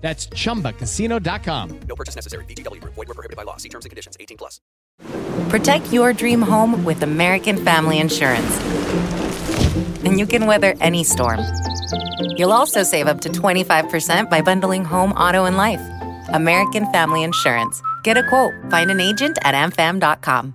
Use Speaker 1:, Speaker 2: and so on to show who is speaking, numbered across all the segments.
Speaker 1: That's chumbacasino.com.
Speaker 2: No purchase necessary. VGW Group. Void were prohibited by law. See terms and conditions. 18 plus.
Speaker 3: Protect your dream home with American Family Insurance. And you can weather any storm. You'll also save up to 25% by bundling home, auto, and life. American Family Insurance. Get a quote. Find an agent at amfam.com.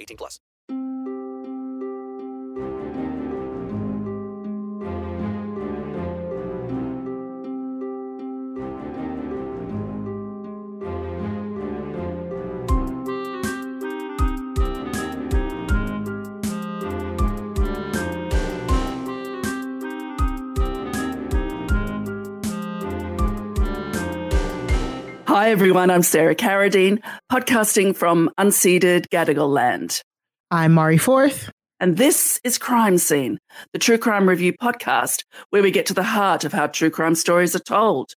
Speaker 2: 18 plus.
Speaker 4: Hi, everyone. I'm Sarah Carradine, podcasting from unceded Gadigal land.
Speaker 5: I'm Mari Forth.
Speaker 4: And this is Crime Seen, the true crime review podcast, where we get to the heart of how true crime stories are told.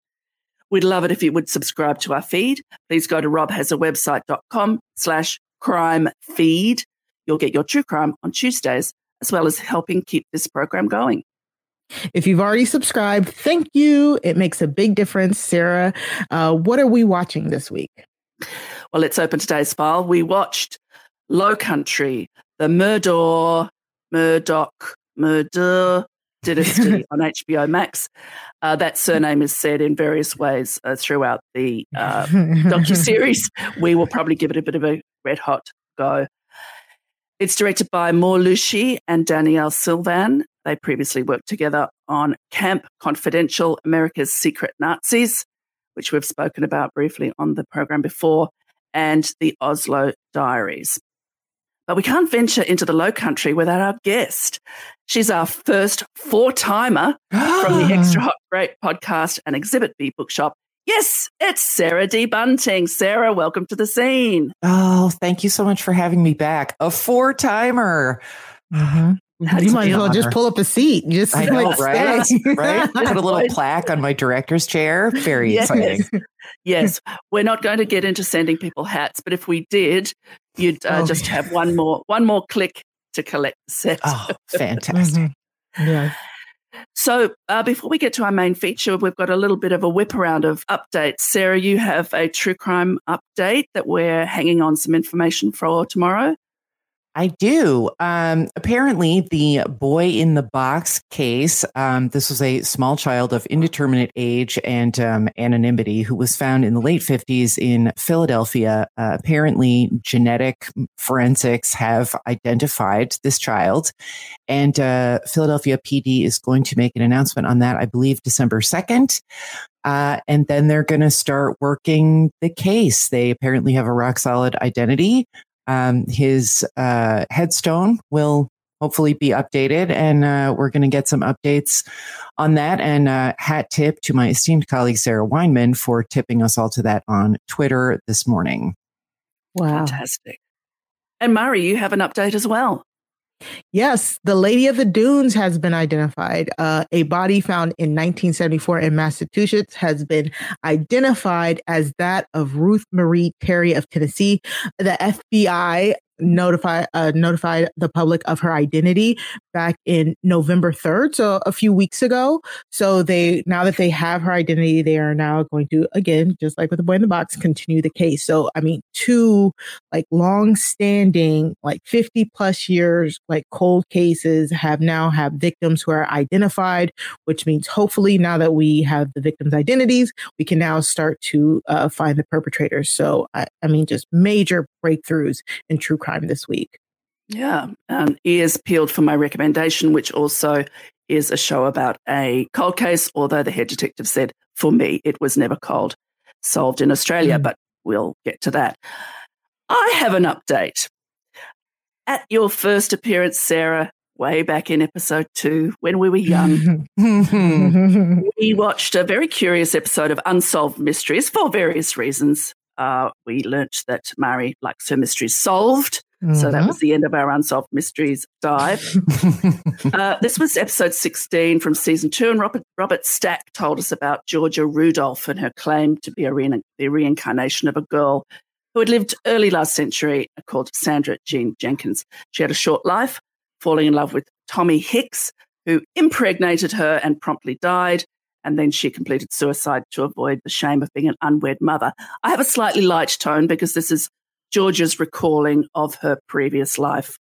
Speaker 4: We'd love it if you would subscribe to our feed. Please go to robhasawebsite.com slash crime feed. You'll get your true crime on Tuesdays, as well as helping keep this program going.
Speaker 5: If you've already subscribed, thank you. It makes a big difference. Sarah, uh, what are we watching this week?
Speaker 4: Well, let's open today's file. We watched Low Country, the Murder, Murdoch, Murder dynasty on HBO Max. Uh, that surname is said in various ways uh, throughout the uh, docu-series. we will probably give it a bit of a red hot go. It's directed by Mor Loushy and Daniel Sivan. They previously worked together on Camp Confidential America's Secret Nazis, which we've spoken about briefly on the program before, and the Oslo Diaries. But we can't venture into the low country without our guest. She's our first four timer from the Extra Hot Great podcast and Exhibit B bookshop. Yes, it's Sarah D. Bunting. Sarah, welcome to the scene.
Speaker 6: Oh, thank you so much for having me back. A four timer.
Speaker 5: Mm-hmm. You might as well just pull up a seat. Just
Speaker 6: I know,
Speaker 5: like
Speaker 6: right? right? Put a little plaque on my director's chair. Very
Speaker 4: Yes.
Speaker 6: exciting.
Speaker 4: Yes, we're not going to get into sending people hats, but if we did, you'd uh,
Speaker 5: Oh,
Speaker 4: just
Speaker 5: yeah.
Speaker 4: have one more one more click to collect the set.
Speaker 6: Oh, fantastic.
Speaker 5: Mhm. Yeah.
Speaker 4: So, uh, before we get to our main feature, we've got a little bit of a whip around of updates. Sarah, you have a true crime update that we're hanging on some information for tomorrow.
Speaker 6: I do. Um, apparently, the boy in the box case, um, this was a small child of indeterminate age and um, anonymity who was found in the late 50s in Philadelphia. Uh, apparently, genetic forensics have identified this child, and uh, Philadelphia PD is going to make an announcement on that, I believe, December 2nd. Uh, and then they're going to start working the case. They apparently have a rock solid identity. Um, his uh, headstone will hopefully be updated, and uh, we're going to get some updates on that. And uh, hat tip to my esteemed colleague Sarah Weinman for tipping us all to that on Twitter this morning.
Speaker 5: Wow.
Speaker 4: Fantastic. And Mari, you have an update as well.
Speaker 5: Yes, the Lady of the Dunes has been identified. Uh, a body found in 1974 in Massachusetts has been identified as that of Ruth Marie Terry of Tennessee. The FBI notify uh, notified the public of her identity back in November 3rd, so a few weeks ago. So they now that they have her identity, they are now going to again, just like with the boy in the box, continue the case. So I mean, two like long standing, like 50 plus years, like cold cases have now have victims who are identified, which means hopefully now that we have the victims' identities, we can now start to uh, find the perpetrators. So I, I mean, just major breakthroughs in true crime this week.
Speaker 4: Yeah, um, ears peeled for my recommendation, which also is a show about a cold case. Although the head detective said for me it was never cold, solved in Australia,
Speaker 5: Mm.
Speaker 4: but we'll get to that. I have an update. At your first appearance, Sarah, way back in episode two, when we were young, we watched a very curious episode of Unsolved Mysteries for various reasons. Uh, we learnt that Mari likes her mysteries solved. So that was the end of our Unsolved Mysteries dive. uh, this was episode 16 from season two, and Robert, Robert Stack told us about Georgia Rudolph and her claim to be a re- the reincarnation of a girl who had lived early last century called Sandra Jean Jenkins. She had a short life, falling in love with Tommy Hicks, who impregnated her and promptly died. And then she completed suicide to avoid the shame of being an unwed mother. I have a slightly light tone because this is Georgia's recalling of her previous life.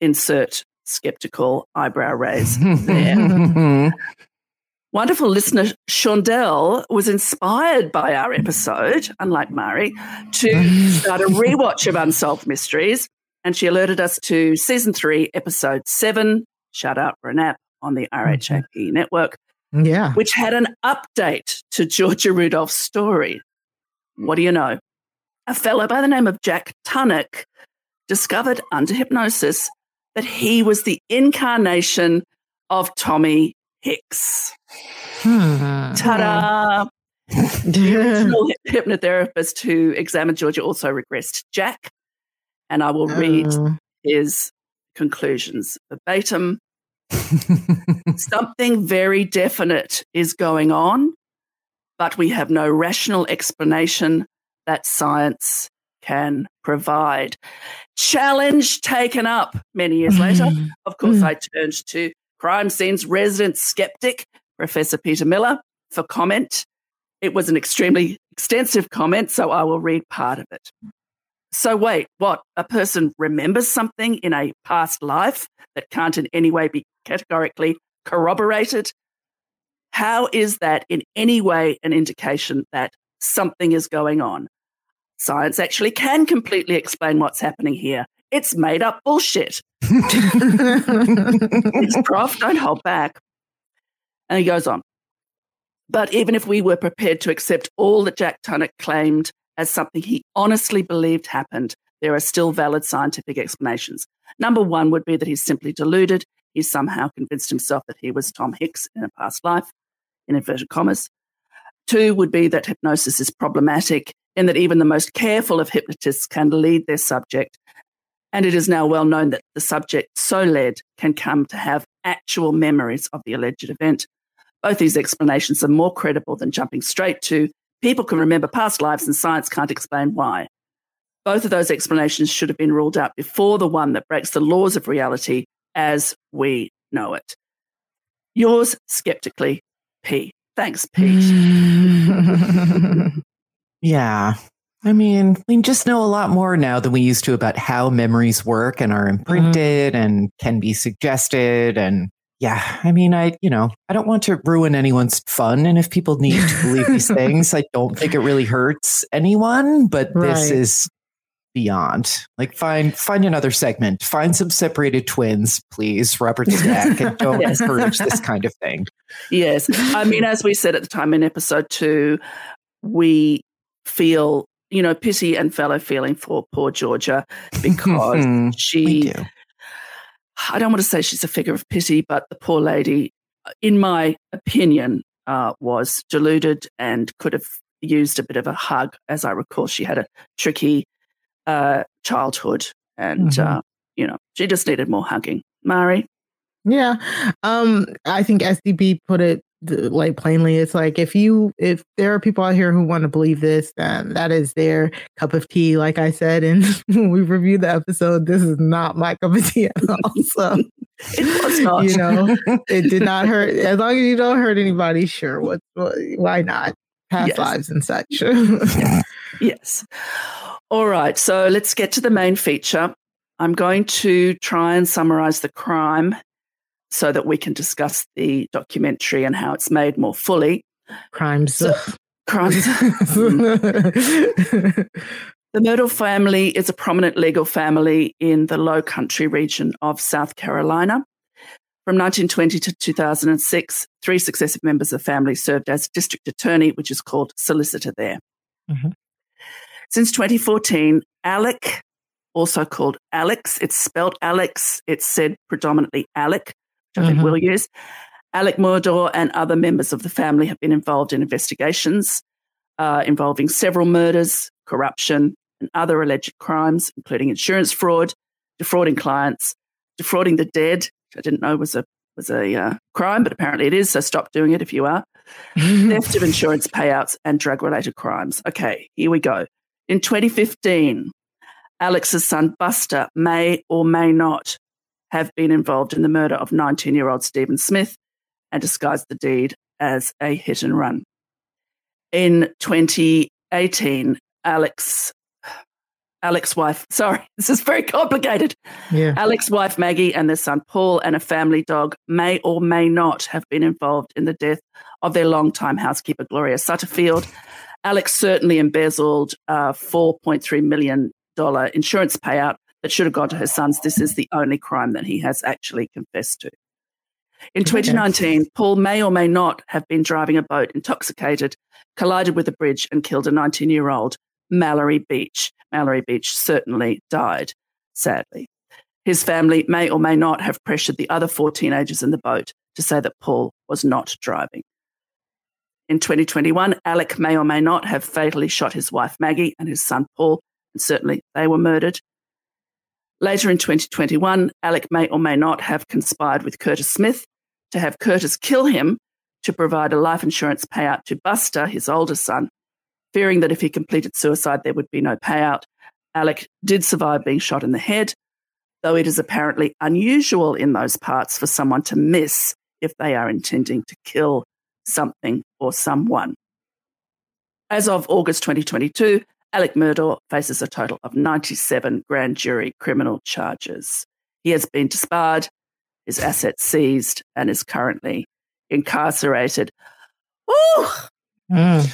Speaker 4: Insert skeptical eyebrow raise there. Wonderful listener Shondell was inspired by our episode, unlike Mari, to start a rewatch of Unsolved Mysteries. And she alerted us to season three, episode seven, Shout Out for a Nap on the RHAP mm-hmm. network,
Speaker 5: yeah.
Speaker 4: which had an update to Georgia Rudolph's story. What do you know? A fellow by the name of Jack Tunnock discovered under hypnosis that he was the incarnation of Tommy Hicks. Ta-da! The original hypnotherapist who examined Georgia also regressed Jack, and I will read
Speaker 5: Uh,
Speaker 4: his conclusions verbatim. Something very definite is going on, but we have no rational explanation that science can provide. Challenge taken up many years later. Of course, I mm. turned to Crime Seen's resident skeptic, Professor Peter Miller, for comment. It was an extremely extensive comment, so I will read part of it. So, wait, what? A person remembers something in a past life that can't in any way be categorically corroborated? How is that in any way an indication that something is going on? Science actually can completely explain what's happening here. It's made up bullshit. It's prof, don't hold back. And he goes on. But even if we were prepared to accept all that Jack Tunnock claimed as something he honestly believed happened, there are still valid scientific explanations. Number one would be that he's simply deluded. He somehow convinced himself that he was Tom Hicks in a past life, in inverted commas. Two would be that hypnosis is problematic in that even the most careful of hypnotists can lead their subject. And it is now well known that the subject so led can come to have actual memories of the alleged event. Both these explanations are more credible than jumping straight to people can remember past lives and science can't explain why. Both of those explanations should have been ruled out before the one that breaks the laws of reality as we know it. Yours skeptically, P. Thanks, Pete.
Speaker 6: Yeah. I mean, we just know a lot more now than we used to about how memories work and are mm-hmm. imprinted and can be suggested. And yeah, I mean, I, you know, I don't want to ruin anyone's fun. And if people need to believe these things, I don't think it really hurts anyone, but this is beyond. Like find find another segment. Find some separated twins, please, Robert Stack, and don't
Speaker 4: Yes.
Speaker 6: encourage this kind of thing.
Speaker 4: Yes. I mean, as we said at the time in episode two, we feel, you know, pity and fellow feeling for poor Georgia because
Speaker 6: mm-hmm.
Speaker 4: she,
Speaker 6: do.
Speaker 4: I don't want to say she's a figure of pity, but the poor lady, in my opinion, uh, was deluded and could have used a bit of a hug. As I recall, she had a tricky uh, childhood, and
Speaker 5: Mhm.
Speaker 4: uh, you know she just needed more hugging. Mari,
Speaker 5: Yeah. Um, I think SDB put it like plainly. It's like if you if there are people out here who want to believe this, then that is their cup of tea. Like I said, and when we reviewed the episode, this is not my cup of tea at all. So
Speaker 4: it was not.
Speaker 5: you know, it did not hurt. As long as you don't hurt anybody, sure. What? what why not? Past
Speaker 4: Yes.
Speaker 5: lives and such.
Speaker 4: Yes. All right. So let's get to the main feature. I'm going to try and summarize the crime so that we can discuss the documentary and how it's made more fully.
Speaker 5: Crimes.
Speaker 4: So- Crimes. The Myrtle family is a prominent legal family in the Low Country region of South Carolina. From 1920 to 2006, three successive members of the family served as district attorney, which is called solicitor there.
Speaker 5: Mhm.
Speaker 4: Since 2014, Alec, also called Alex, it's spelled Alex, it's said predominantly Alec, which I think
Speaker 5: Mhm.
Speaker 4: we'll use. Alec Murdaugh and other members of the family have been involved in investigations uh, involving several murders, corruption, and other alleged crimes, including insurance fraud, defrauding clients, defrauding the dead, which I didn't know was a was a uh, crime, but apparently it is. So stop doing it if you are. Theft of insurance payouts and drug related crimes. Okay, here we go. In 2015, Alex's son Buster may or may not have been involved in the murder of 19 year old Stephen Smith and disguised the deed as a hit and run. In 2018, Alex, Alex's wife, sorry, this is very complicated.
Speaker 5: yeah.
Speaker 4: Alex's wife Maggie and their son Paul and a family dog may or may not have been involved in the death of their longtime housekeeper Gloria Satterfield. Alex certainly embezzled uh, a $4.3 million insurance payout that should have gone to her sons. This is the only crime that he has actually confessed to. In 2019, Paul may or may not have been driving a boat intoxicated, collided with a bridge, and killed a 19 year old Mallory Beach. Mallory Beach certainly died, sadly. His family may or may not have pressured the other four teenagers in the boat to say that Paul was not driving. In 2021, Alec may or may not have fatally shot his wife Maggie and his son Paul, and certainly they were murdered. Later in 2021, Alec may or may not have conspired with Curtis Smith to have Curtis kill him to provide a life insurance payout to Buster, his older son. Fearing that if he completed suicide, there would be no payout, Alec did survive being shot in the head, though it is apparently unusual in those parts for someone to miss if they are intending to kill something or someone. As of August 2022, Alec Murdaugh faces a total of 97 grand jury criminal charges. He has been disbarred, his assets seized, and is currently incarcerated. Ooh!
Speaker 5: Mm.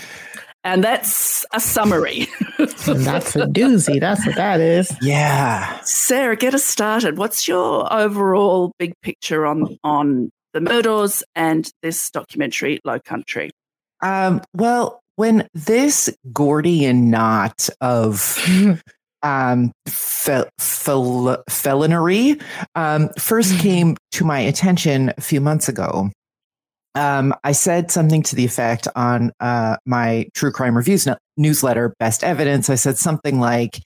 Speaker 4: And that's a summary.
Speaker 5: And that's a doozy. That's what that is.
Speaker 6: Yeah.
Speaker 4: Sarah, get us started. What's your overall big picture on on the Murdaugh and this documentary, Low Country?
Speaker 6: Um, well, when this Gordian knot of um, fel- fel- felonry um, first came to my attention a few months ago. Um, I said something to the effect on uh, my true crime reviews no- newsletter, Best Evidence. I said something like,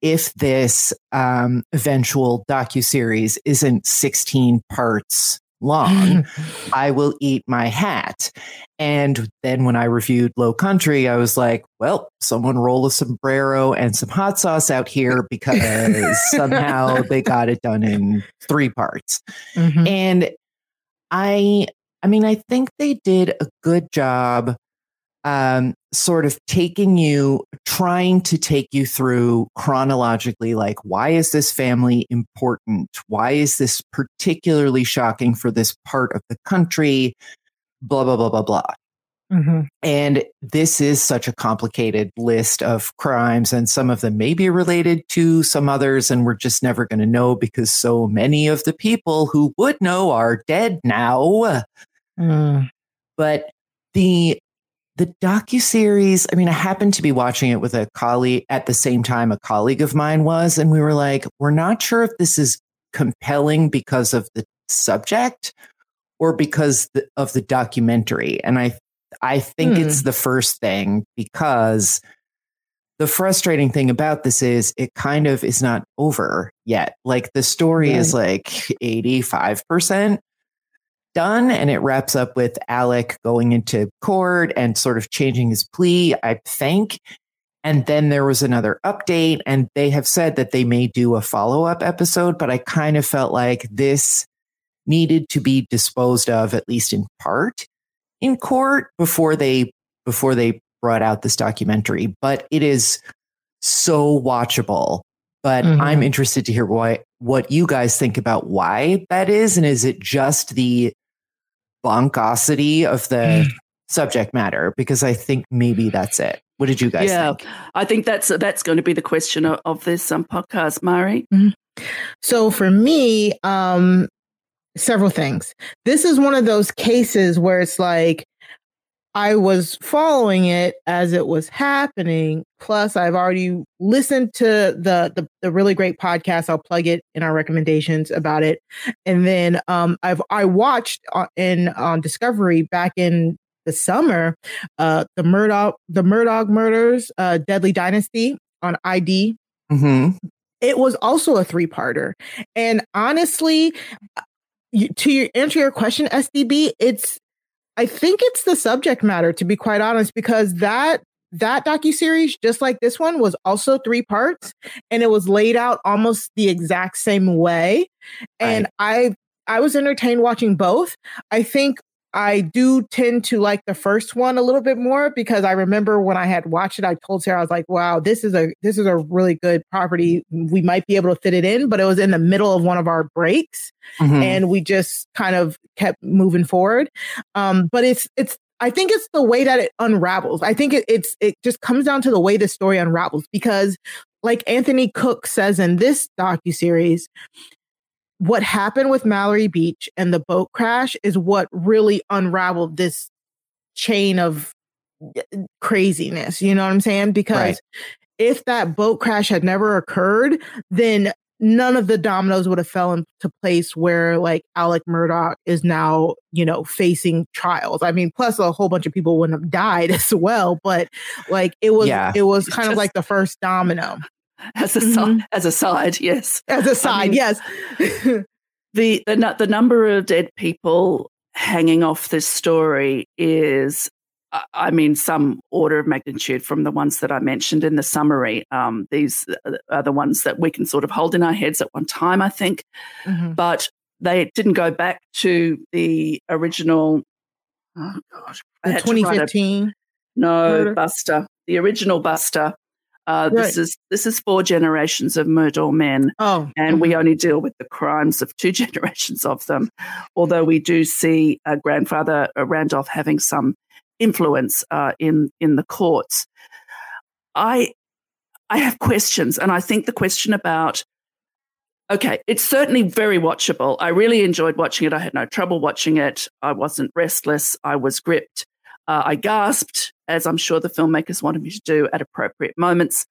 Speaker 6: "If this um, eventual docu series isn't 16 parts long, I will eat my hat." And then when I reviewed Low Country, I was like, well, someone roll a sombrero and some hot sauce out here because somehow they got it done in three parts.
Speaker 5: Mhm.
Speaker 6: And I I mean, I think they did a good job um sort of taking you trying to take you through chronologically like why is this family important? Why is this particularly shocking for this part of the country? Blah blah blah blah blah.
Speaker 5: Mhm.
Speaker 6: And this is such a complicated list of crimes, and some of them may be related to some others, and we're just never going to know because so many of the people who would know are dead now.
Speaker 5: Mm.
Speaker 6: But the the docu series, I mean, I happened to be watching it with a colleague at the same time a colleague of mine was, and we were like, we're not sure if this is compelling because of the subject or because the, of the documentary. And I I think
Speaker 5: Hmm.
Speaker 6: it's the first thing because the frustrating thing about this is it kind of is not over yet. Like the story right. is like 85% done and it wraps up with Alec going into court and sort of changing his plea, I think. And then there was another update and they have said that they may do a follow up episode, but I kind of felt like this needed to be disposed of at least in part in court before they before they brought out this documentary, but it is so watchable. But mm-hmm. I'm interested to hear why, what you guys think about why that is. And is it just the bonkosity of the mm. subject matter? Because I think maybe that's it. What did you guys yeah, think?
Speaker 4: I think that's that's going to be the question of, of this um, podcast, Mari.
Speaker 5: Mm-hmm. So for me, um, several things. This is one of those cases where it's like I was following it as it was happening. Plus, I've already listened to the, the, the really great podcast. I'll plug it in our recommendations about it. And then um, I've I watched uh, in on Discovery back in the summer uh, the Murdaugh the Murdaugh murders, uh, Deadly Dynasty on ID. Mm-hmm. It was also a three parter, and honestly, uh, to your, answer your question, SDB, it's I think it's the subject matter, to be quite honest, because that that docu series, just like this one, was also three parts, and it was laid out almost the exact same way. And right. I I was entertained watching both. I think I do tend to like the first one a little bit more because I remember when I had watched it, I told Sarah I was like, "Wow, this is a this is a really good property. We might be able to fit it in." But it was in the middle of one of our breaks, mm-hmm. and we just kind of kept moving forward. Um, but it's it's I think it's the way that it unravels. I think it, it's it just comes down to the way the story unravels because, like Anthony Cook says in this docu series, what happened with Mallory Beach and the boat crash is what really unraveled this chain of uh, craziness. You know what I'm saying? Because right. if that boat crash had never occurred, then none of the dominoes would have fell into place where like Alec Murdaugh is now, you know, facing trials. I mean, plus a whole bunch of people wouldn't have died as well, but like it was yeah. it was kind of like the first domino
Speaker 4: as a mm-hmm. as a side, yes.
Speaker 5: As a side, I mean, yes.
Speaker 4: the the the number of dead people hanging off this story is I mean, some order of magnitude from the ones that I mentioned in the summary. Um, these are the ones that we can sort of hold in our heads at one time, I think. Mm-hmm. But they didn't go back to the original. Oh
Speaker 5: gosh, 2015.
Speaker 4: no. Buster, the original Buster uh, right. This is this is four generations of Murdaugh men,
Speaker 5: oh,
Speaker 4: and we only deal with the crimes of two generations of them. Although we do see a grandfather uh, Randolph having some influence uh, in in the courts. I I have questions, and I think the question about okay, it's certainly very watchable. I really enjoyed watching it. I had no trouble watching it. I wasn't restless. I was gripped. Uh, I gasped, as I'm sure the filmmakers wanted me to do at appropriate moments.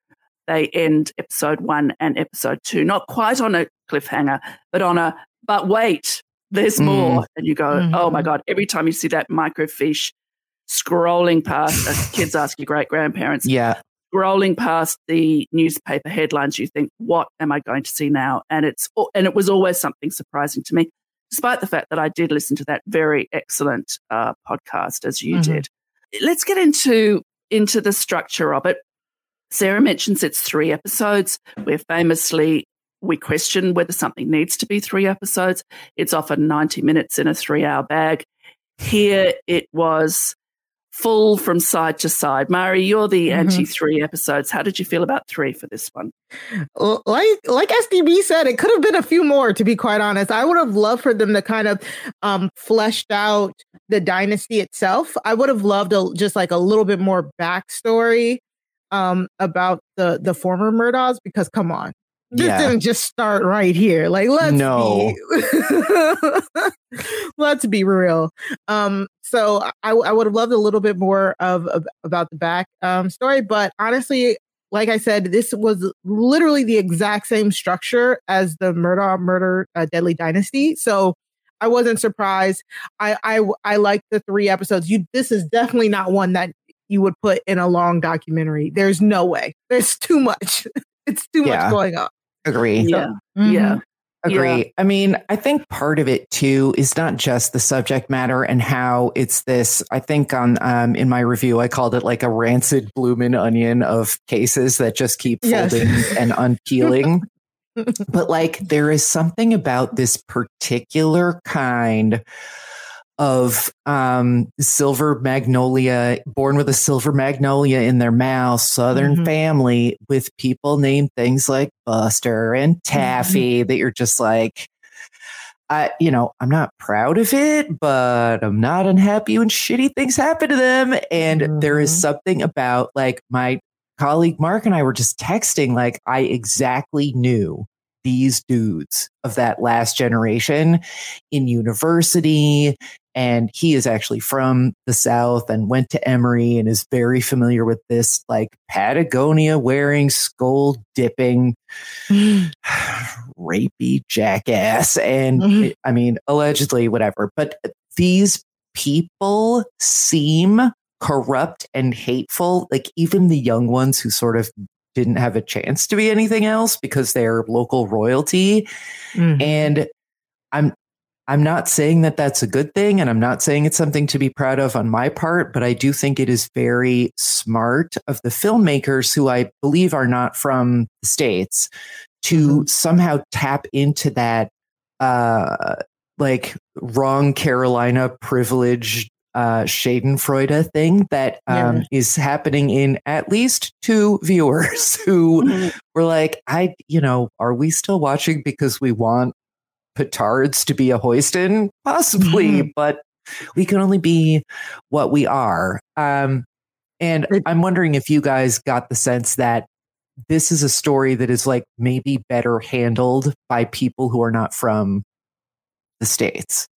Speaker 4: They end episode one and episode two, not quite on a cliffhanger, but on a, but wait, there's mm. more. And you go, mm-hmm. oh my God, every time you see that microfiche scrolling past, as kids ask your great grandparents,
Speaker 6: yeah.
Speaker 4: scrolling past the newspaper headlines, you think, what am I going to see now? And it's, and it was always something surprising to me despite the fact that I did listen to that very excellent uh, podcast as you mm-hmm. did. Let's get into into the structure of it. Sarah mentions it's three episodes. We're famously we question whether something needs to be three episodes. It's often 90 minutes in a three hour bag. Here it was full from side to side. Mari, you're the mm-hmm. anti three episodes. How did you feel about three for this one?
Speaker 5: Like like SDB said, it could have been a few more. To be quite honest, I would have loved for them to kind of um, fleshed out the dynasty itself. I would have loved a, just like a little bit more backstory um, about the the former Murdaughs because come on, this yeah. didn't just start right here. Like let's no. be let's be real. Um, so I, I would have loved a little bit more of, of about the back um, story, but honestly, like I said, this was literally the exact same structure as the Murdaugh Murder uh, Deadly Dynasty. So I wasn't surprised. I I I like the three episodes. You this is definitely not one that you would put in a long documentary. There's no way. There's too much. it's too
Speaker 6: Yeah.
Speaker 5: much going on.
Speaker 6: Agree.
Speaker 4: Yeah.
Speaker 5: Mhm.
Speaker 4: Yeah.
Speaker 6: Agree. I mean, I think part of it too is not just the subject matter and how it's this. I think on um, in my review, I called it like a rancid bloomin' onion of cases that just keep
Speaker 5: Yes.
Speaker 6: folding and unpeeling. but like, there is something about this particular kind of um silver magnolia born with a silver magnolia in their mouth southern
Speaker 5: Mhm.
Speaker 6: family with people named things like buster and taffy that you're just like I, you know, I'm not proud of it, but I'm not unhappy when shitty things happen to them. And there is
Speaker 5: Mhm.
Speaker 6: something about like my colleague Mark and I were just texting, like, I exactly knew these dudes of that last generation in university. And he is actually from the South and went to Emory and is very familiar with this, like Patagonia wearing, skull dipping, rapey jackass. And
Speaker 5: Mhm.
Speaker 6: it- I mean, allegedly, whatever. But these people seem corrupt and hateful. Like even the young ones who sort of didn't have a chance to be anything else because they're local royalty.
Speaker 5: Mhm.
Speaker 6: And I'm I'm not saying that that's a good thing and I'm not saying it's something to be proud of on my part, but I do think it is very smart of the filmmakers who I believe are not from the states to somehow tap into that uh like wrong Carolina privilege uh Schadenfreude thing that um is happening in at least two viewers who
Speaker 4: Mhm.
Speaker 6: were like, I, you know, are we still watching because we want petards to be a hoiston? Possibly, but we can only be what we are. Um, and I'm wondering if you guys got the sense that this is a story that is like maybe better handled by people who are not from the states.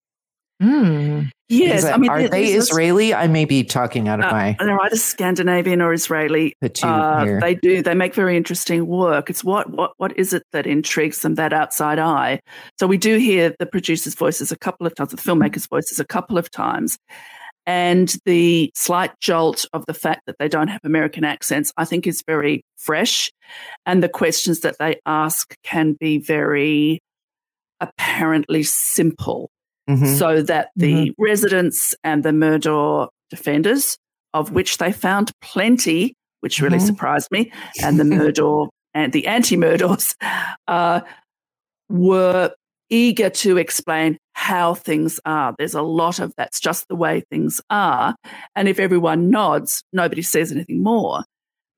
Speaker 5: Mm.
Speaker 4: Yes. I mean,
Speaker 6: are they Israeli? I may be talking out of
Speaker 4: Uh,
Speaker 6: my
Speaker 4: they're either Scandinavian or Israeli. Uh, they do. They make very interesting work. It's what what what is it that intrigues them? That outside eye. So we do hear the producer's voices a couple of times, the filmmaker's voices a couple of times, and the slight jolt of the fact that they don't have American accents, I think, is very fresh, and the questions that they ask can be very apparently simple
Speaker 6: Mhm.
Speaker 4: so that the residents and the Murder defenders, of which they found plenty, which really
Speaker 6: Mhm.
Speaker 4: surprised me, and the Murder and the anti-Murders uh, were eager to explain how things are. There's a lot of that's just the way things are, and if everyone nods, nobody says anything more.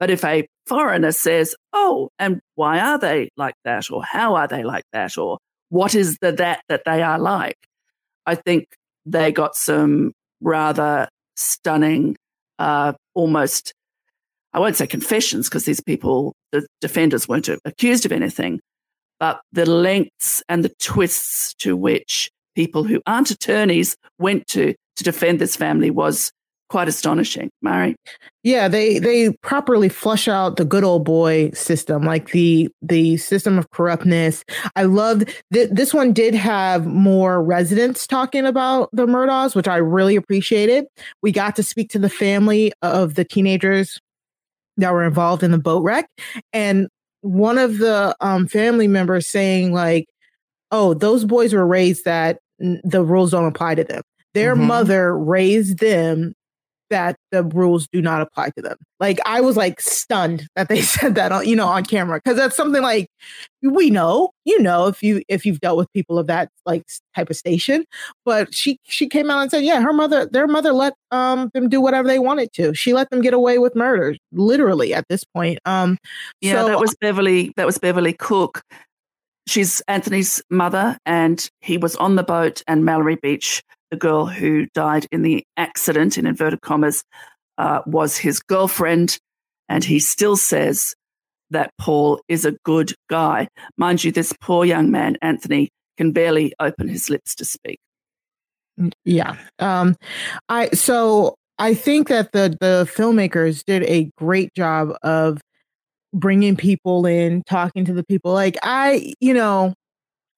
Speaker 4: But if a foreigner says, "Oh, and why are they like that?" or "How are they like that?" or "What is the that that they are like?" I think they got some rather stunning, uh, almost, I won't say confessions because these people, the defenders weren't accused of anything, but the lengths and the twists to which people who aren't attorneys went to to defend this family was quite astonishing. Mari?
Speaker 5: Yeah, they they properly flush out the good old boy system, like the the system of corruptness. I loved th- this one did have more residents talking about the Murdaughs, which I really appreciated. We got to speak to the family of the teenagers that were involved in the boat wreck, and one of the um, family members saying like, "Oh, those boys were raised that the rules don't apply to them. Their
Speaker 6: Mhm.
Speaker 5: mother raised them that the rules do not apply to them. Like I was like stunned that they said that on you know on camera because that's something like we know you know if you if you've dealt with people of that like type of station. But she she came out and said yeah her mother their mother let um them do whatever they wanted to. She let them get away with murder literally at this point. Um
Speaker 4: Yeah,
Speaker 5: so
Speaker 4: that was Beverly. That was Beverly Cook. She's Anthony's mother, and he was on the boat. And Mallory Beach, the girl who died in the accident, in inverted commas, uh, was his girlfriend. And he still says that Paul is a good guy. Mind you, this poor young man, Anthony, can barely open his lips to speak.
Speaker 5: Yeah. Um I so I think that the the filmmakers did a great job of bringing people in, talking to the people. Like I, you know,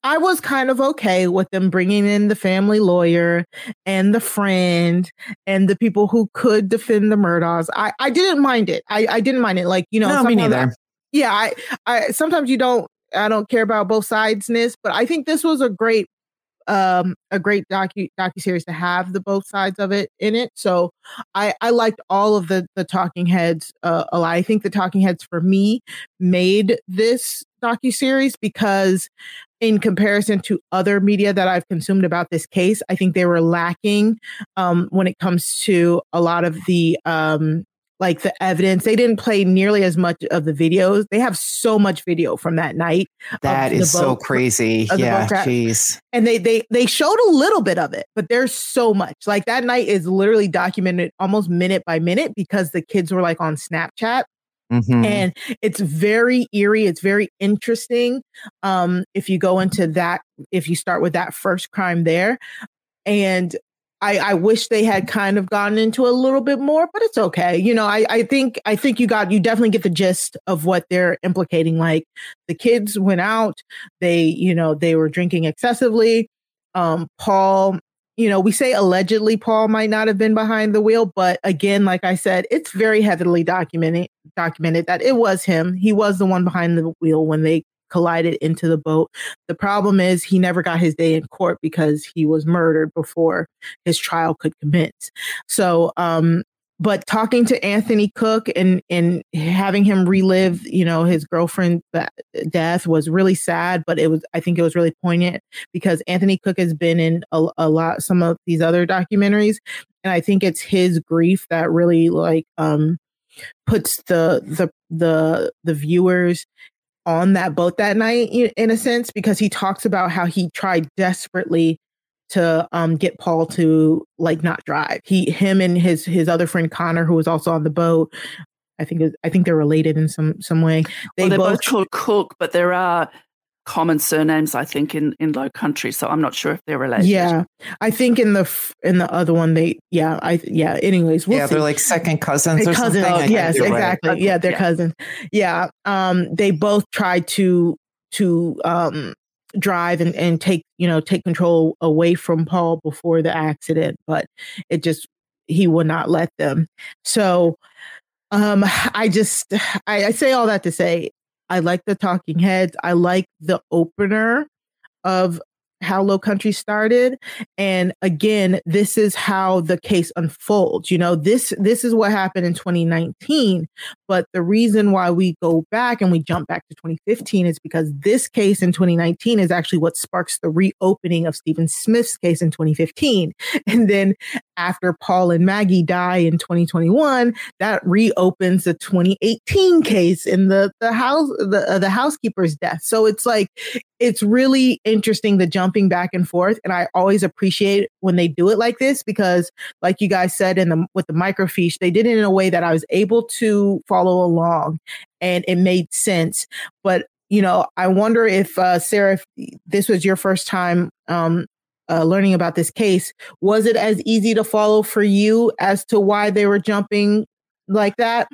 Speaker 5: I was kind of okay with them bringing in the family lawyer and the friend and the people who could defend the Murdaughs. I, I didn't mind it. I, I didn't mind it. Like, you know,
Speaker 6: No, me neither.
Speaker 5: I- yeah, I, I sometimes you don't I don't care about both sidesness, but I think this was a great um a great docu docu series to have the both sides of it in it. So I I liked all of the the talking heads uh, a lot. I think the talking heads for me made this docu series because in comparison to other media that I've consumed about this case, I think they were lacking um when it comes to a lot of the um like the evidence. They didn't play nearly as much of the videos. They have so much video from that night.
Speaker 6: That
Speaker 5: is
Speaker 6: is so crazy. Yeah, jeez.
Speaker 5: and they they they showed a little bit of it but there's so much like that night is literally documented almost minute by minute because the kids were like on snapchat
Speaker 6: Mhm.
Speaker 5: and it's very eerie it's very interesting um if you go into that if you start with that first crime there and I, I wish they had kind of gotten into a little bit more, but it's okay. You know, I, I think I think you got you definitely get the gist of what they're implicating. Like the kids went out, they, you know, they were drinking excessively. Um, Paul, you know, we say allegedly Paul might not have been behind the wheel, but again, like I said, it's very heavily documented documented that it was him. He was the one behind the wheel when they collided into the boat. The problem is he never got his day in court because he was murdered before his trial could commence. So, um, but talking to Anthony Cook and and having him relive, you know, his girlfriend's death was really sad, but it was I think it was really poignant because Anthony Cook has been in a, a lot some of these other documentaries, and I think it's his grief that really like um puts the the the the viewers on that boat that night in a sense because he talks about how he tried desperately to um get Paul to like not drive. He him and his his other friend Connor who was also on the boat. I think it- I think they're related in some some way. They
Speaker 4: well, they're both,
Speaker 5: both
Speaker 4: called Cook, but there are common surnames, I think, in, in Low Country. So I'm not sure if they're related.
Speaker 5: yeah. I think in the in the other one they yeah, I yeah, anyways, we'll
Speaker 6: yeah,
Speaker 5: see.
Speaker 6: they're like second cousins
Speaker 5: They're
Speaker 6: or
Speaker 5: cousins.
Speaker 6: something. I think
Speaker 5: yes,
Speaker 6: you're right.
Speaker 5: exactly. Yeah, they're
Speaker 4: yeah.
Speaker 5: cousins. Yeah. Um, they both tried to to um drive and, and take, you know, take control away from Paul before the accident, but it just he would not let them. So um I just I, I say all that to say I like the talking heads. I like the opener of how low country started and again this is how the case unfolds you know this this is what happened in 2019 but the reason why we go back and we jump back to 2015 is because this case in 2019 is actually what sparks the reopening of Stephen Smith's case in 2015 and then after Paul and Maggie die in 2021 that reopens the 2018 case in the the house the uh, the housekeeper's death. So it's like it's really interesting the jumping back and forth and i always appreciate when they do it like this because like you guys said in the with the microfiche they did it in a way that i was able to follow along and it made sense. But you know i wonder if uh, sarah if this was your first time um, uh, learning about this case was it as easy to follow for you as to why they were jumping like that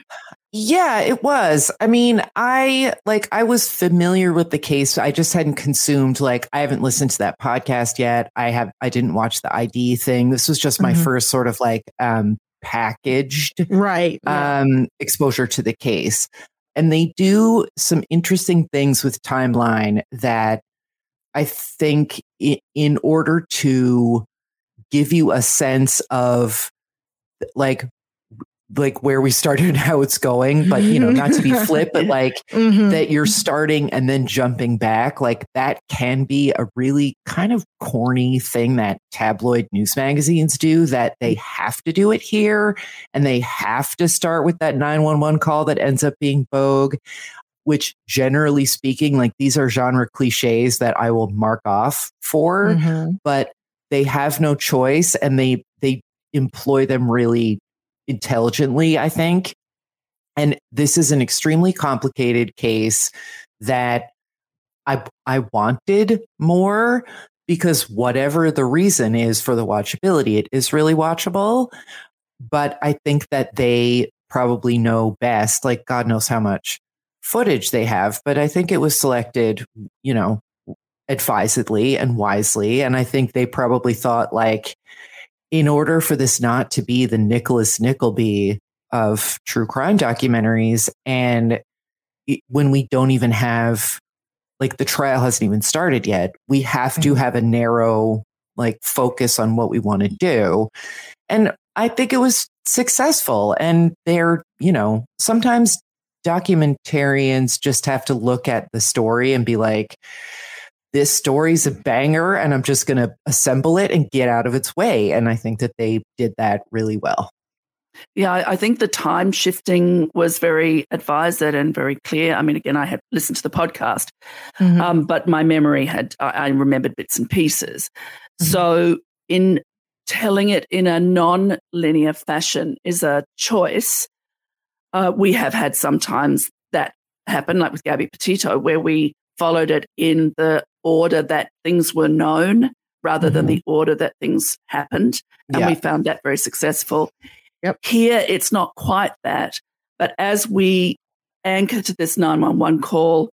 Speaker 6: Yeah, it was. I mean, I like I was familiar with the case. I just hadn't consumed like I haven't listened to that podcast yet. I have I didn't watch the ID thing. This was just my
Speaker 5: Mhm.
Speaker 6: first sort of like um packaged
Speaker 5: right yeah.
Speaker 6: um exposure to the case. And they do some interesting things with timeline that I think in order to give you a sense of like like where we started and how it's going but you know not to be flip but like
Speaker 5: Mhm.
Speaker 6: that you're starting and then jumping back like that can be a really kind of corny thing that tabloid news magazines do that they have to do it here and they have to start with that 911 call that ends up being Vogue which generally speaking like these are genre cliches that I will mark off for
Speaker 5: Mhm.
Speaker 6: but they have no choice and they they employ them really intelligently i think. And this is an extremely complicated case that i i wanted more because whatever the reason is for the watchability it is really watchable. But i think that they probably know best like god knows how much footage they have but i think it was selected you know advisedly and wisely. And I think they probably thought, like, in order for this not to be the Nicholas Nickleby of true crime documentaries, and when we don't even have, like, the trial hasn't even started yet, we have to mm-hmm. have a narrow, like, focus on what we want to do. And I think it was successful. And they're, you know, sometimes documentarians just have to look at the story and be like, this story's a banger and I'm just going to assemble it and get out of its way. And I think that they did that really well.
Speaker 4: Yeah, I think the time shifting was very advised and very clear. I mean, again, I had listened to the podcast, mm-hmm. um, but my memory had, I remembered bits and pieces. Mm-hmm. So, in telling it in a non linear fashion is a choice. Uh, we have had sometimes that happen, like with Gabby Petito, where we followed it in the order that things were known rather mm-hmm. than the order that things happened. And yeah. we found that very successful. Yep. Here, it's not quite that. But as we anchor to this 911 call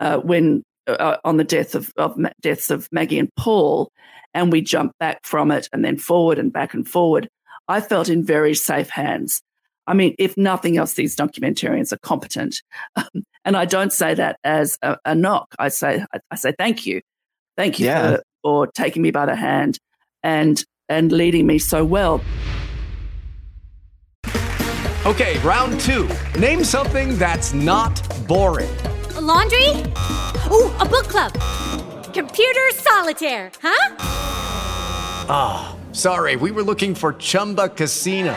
Speaker 4: uh, when uh, on the death of, of deaths of Maggie and Paul, and we jump back from it and then forward and back and forward, I felt in very safe hands. I mean, if nothing else, these documentarians are competent. Um, and I don't say that as a, a knock. I say, I, I, say, thank you. Thank you yeah. for, for taking me by the hand and, and leading me so well.
Speaker 7: Okay, round two. Name something that's not boring.
Speaker 8: A laundry? Ooh, a book club. Computer solitaire, huh?
Speaker 7: Ah, oh, sorry, we were looking for Chumba Casino.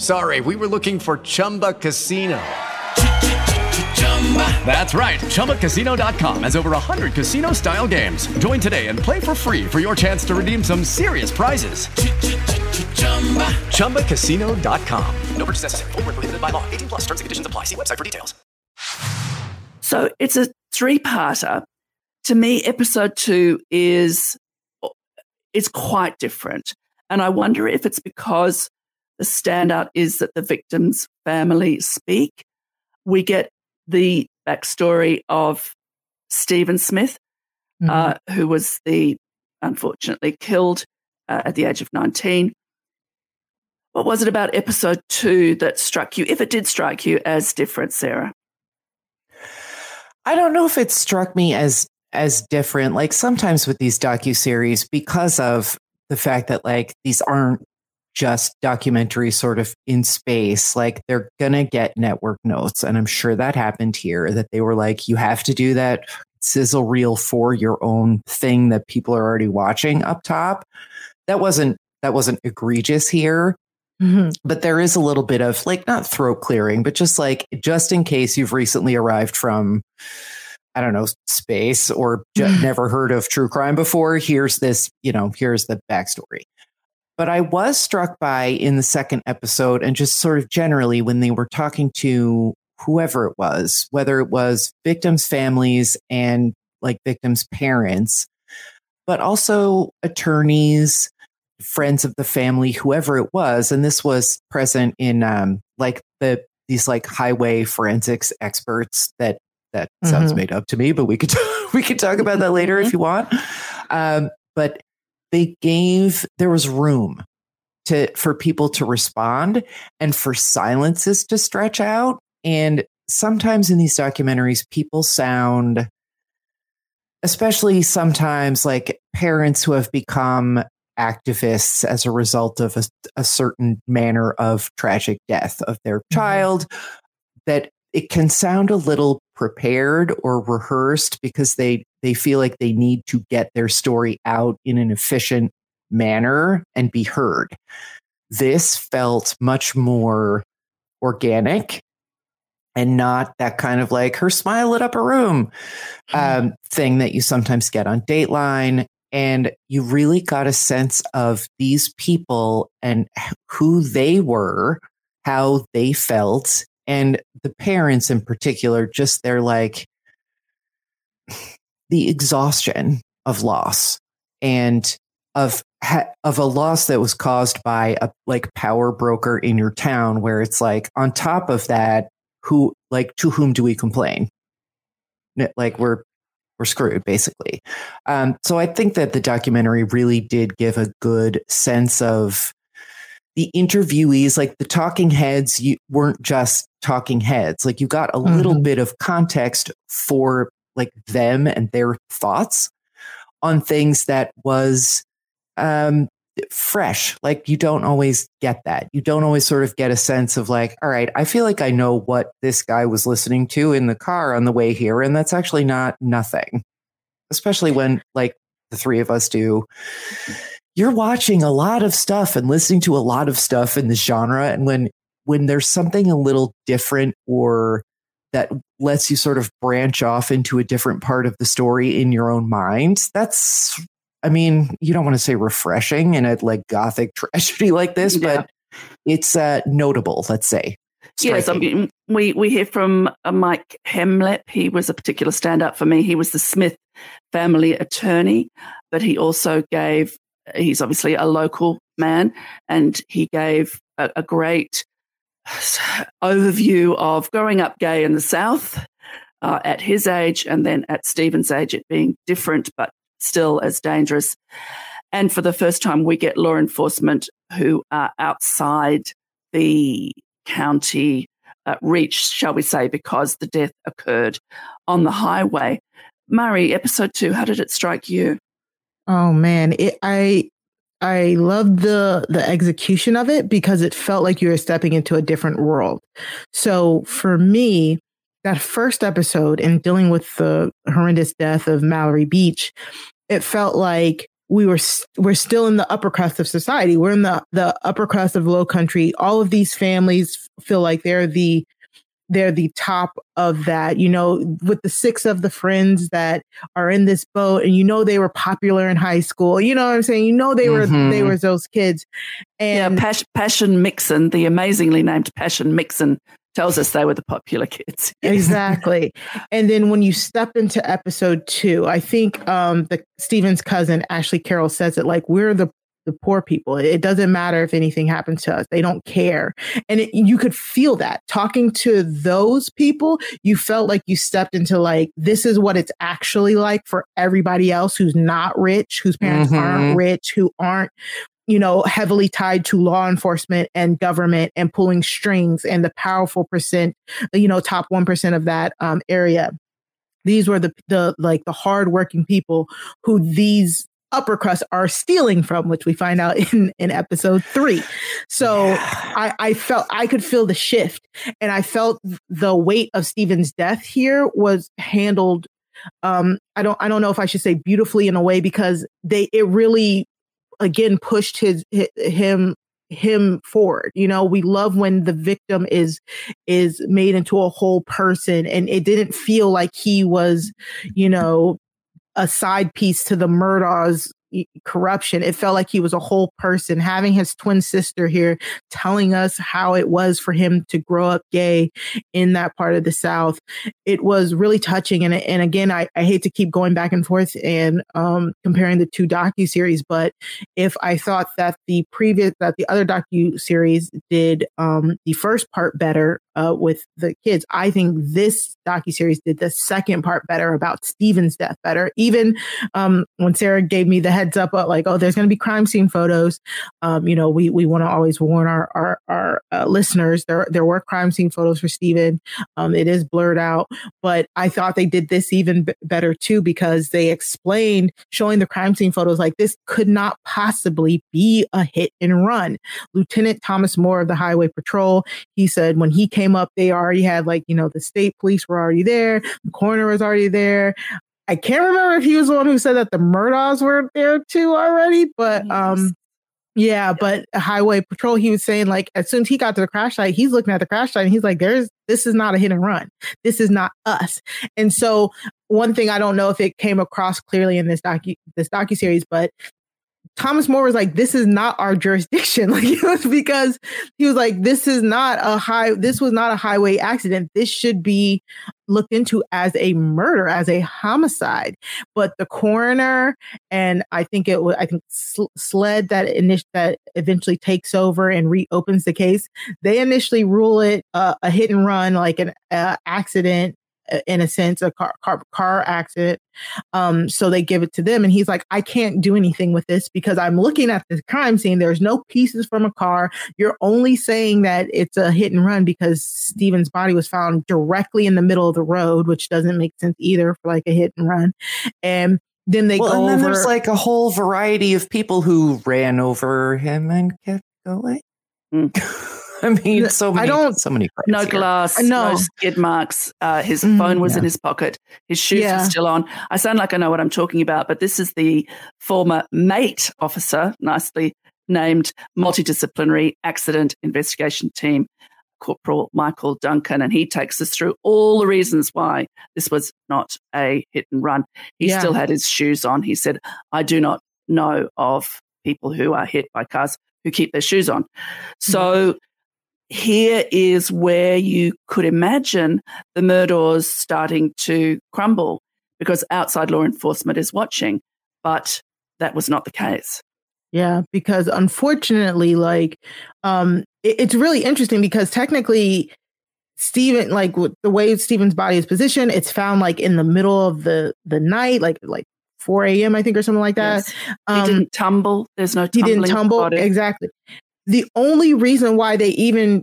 Speaker 7: Sorry, we were looking for Chumba Casino. That's right. ChumbaCasino.com has over 100 casino style games. Join today and play for free for your chance to redeem some serious prizes. ChumbaCasino.com.
Speaker 2: No purchase necessary. Full prohibited by law. 18 plus terms and conditions apply. See website for details.
Speaker 4: So it's a three parter. To me, episode two is, is quite different. And I wonder if it's because the standout is that the victim's family speak. We get the backstory of Stephen Smith, mm-hmm. uh, who was the unfortunately killed uh, at the age of 19. What was it about episode two that struck you, if it did strike you, as different, Sarah?
Speaker 6: I don't know if it struck me as as different. Like sometimes with these docu series, because of the fact that like these aren't just documentary sort of in space. Like they're going to get network notes. And I'm sure that happened here that they were like, you have to do that sizzle reel for your own thing that people are already watching up top. That wasn't, that wasn't egregious here. Mm-hmm. But there is a little bit of like, not throat clearing, but just like, just in case you've recently arrived from, I don't know, space or never heard of true crime before, here's this, you know, here's the backstory. But I was struck by in the second episode and just sort of generally when they were talking to whoever it was, whether it was victims' families and like victims' parents, but also attorneys, friends of the family, whoever it was. And this was present in um, like the these like highway forensics experts that that mm-hmm. sounds made up to me, but we could we could talk about that later if you want. Um, but they gave there was room to for people to respond and for silences to stretch out and sometimes in these documentaries people sound especially sometimes like parents who have become activists as a result of a, a certain manner of tragic death of their
Speaker 5: Mm-hmm.
Speaker 6: child, that it can sound a little prepared or rehearsed because they they feel like they need to get their story out in an efficient manner and be heard. This felt much more organic and not that kind of like her smile lit up a room um, thing that you sometimes get on Dateline. And you really got a sense of these people and who they were, how they felt, and the parents in particular, just they're like the exhaustion of loss and of of a loss that was caused by a like power broker in your town where it's like on top of that who like to whom do we complain? Like we're we're screwed basically. Um, so i think that the documentary really did give a good sense of the interviewees like the talking heads you weren't just talking heads. Like you got a little
Speaker 5: Mhm.
Speaker 6: bit of context for like them and their thoughts on things that was um fresh. Like you don't always get that. You don't always sort of get a sense of like all right i feel like i know what this guy was listening to in the car on the way here and that's actually not nothing. Especially when like the three of us do you're watching a lot of stuff and listening to a lot of stuff in the genre and when when there's something a little different or that lets you sort of branch off into a different part of the story in your own mind that's i mean you don't want to say refreshing in a like gothic tragedy like this
Speaker 4: Yeah.
Speaker 6: but it's uh notable let's say
Speaker 4: Yes, I mean, we, we hear from uh, Mike Hemlep. He was a particular standout for me. He was the Smith family attorney, but he also gave, he's obviously a local man, and he gave a, a great overview of growing up gay in the South uh, at his age and then at Stephen's age, it being different, but still as dangerous. And for the first time, we get law enforcement who are outside the county uh, reach, shall we say, because the death occurred on the highway. Mari, episode two, how did it strike you?
Speaker 5: Oh man, it, I I loved the the execution of it because it felt like you were stepping into a different world. So for me, that first episode and dealing with the horrendous death of Mallory Beach, it felt like we were we're still in the upper crust of society. We're in the the upper crust of low country. All of these families feel like they're the they're the top of that, you know, with the six of the friends that are in this boat and you know they were popular in high school. You know what I'm saying? You know they were
Speaker 6: Mhm.
Speaker 5: they were those kids. And
Speaker 4: yeah, Pas- Passion Mixon, the amazingly named Passion Mixon, tells us they were the popular kids.
Speaker 5: exactly. And then when you step into episode two, I think um the Stephen's cousin Ashley Carroll says it like we're the the poor people. It doesn't matter if anything happens to us; they don't care. And it, you could feel that talking to those people. You felt like you stepped into like this is what it's actually like for everybody else who's not rich, whose parents
Speaker 6: Mhm.
Speaker 5: aren't rich, who aren't you know, heavily tied to law enforcement and government and pulling strings and the powerful percent, you know, top 1% of that um, area. These were the, the, like the hardworking people who these upper crust are stealing from, which we find out in, in episode three. So I, I felt, I could feel the shift and I felt the weight of Stephen's death here was handled um i don't i don't know if i should say beautifully in a way because they it really again pushed his, hi him him forward you know we love when the victim is is made into a whole person and it didn't feel like he was you know a side piece to the Murdaugh's corruption. It felt like he was a whole person. Having his twin sister here telling us how it was for him to grow up gay in that part of the South, it was really touching. And and again, I, I hate to keep going back and forth and um, comparing the two docu series, but if I thought that the previous that the other docu series did um, the first part better, uh, with the kids. I think this docu series did the second part better about Stephen's death better. Even um, when Sarah gave me the heads up, uh, like, oh, there's going to be crime scene photos. Um, you know, we we want to always warn our our, our uh, listeners there there were crime scene photos for Stephen. Um, it is blurred out, but I thought they did this even b- better too because they explained showing the crime scene photos like this could not possibly be a hit and run. Lieutenant Thomas Moore of the Highway Patrol, he said when he came up, they already had like you know the state police were already there, the coroner was already there. I can't remember if he was the one who said that the Murdaughs were there too already, but um yeah, but highway patrol, he was saying like as soon as he got to the crash site, he's looking at the crash site and he's like, "There's this is not a hit and run. This is not us." And so one thing I don't know if it came across clearly in this docu this docu series, but Thomas More was like, "This is not our jurisdiction." Like it was because he was like, "This is not a high. This was not a highway accident. This should be looked into as a murder, as a homicide." But the coroner and I think it was I think SLED that init- that eventually takes over and reopens the case. They initially rule it uh, a hit and run, like an uh, accident in a sense, a car car, car accident. Um, so they give it to them, and he's like, I can't do anything with this because I'm looking at the crime scene. There's no pieces from a car. You're only saying that it's a hit and run because Stephen's body was found directly in the middle of the road, which doesn't make sense either for like a hit and run. And then they
Speaker 6: well,
Speaker 5: go
Speaker 6: and then
Speaker 5: over.
Speaker 6: there's like a whole variety of people who ran over him and kept going. I mean, so many,
Speaker 5: I don't.
Speaker 6: so many.
Speaker 4: No
Speaker 6: here.
Speaker 4: glass,
Speaker 5: No.
Speaker 4: no skid marks. Uh, his
Speaker 5: Mhm.
Speaker 4: phone was in his pocket. His shoes
Speaker 5: Yeah.
Speaker 4: were still on. I sound like I know what I'm talking about, but this is the former MAIT officer, nicely named multidisciplinary accident investigation team, Corporal Michael Duncan, and he takes us through all the reasons why this was not a hit and run. He
Speaker 5: Yeah.
Speaker 4: still had his shoes on. He said, "I do not know of people who are hit by cars who keep their shoes on." So here is where you could imagine the Murdaugh's starting to crumble because outside law enforcement is watching, but that was not the case.
Speaker 5: Yeah, because unfortunately, like, um, it- it's really interesting because technically, Stephen, like the way Stephen's body is positioned, it's found like in the middle of the the night, like like 4 a.m. I think or something like that.
Speaker 4: Yes.
Speaker 5: Um,
Speaker 4: he didn't tumble. There's no
Speaker 5: he didn't tumble exactly. The only reason why they even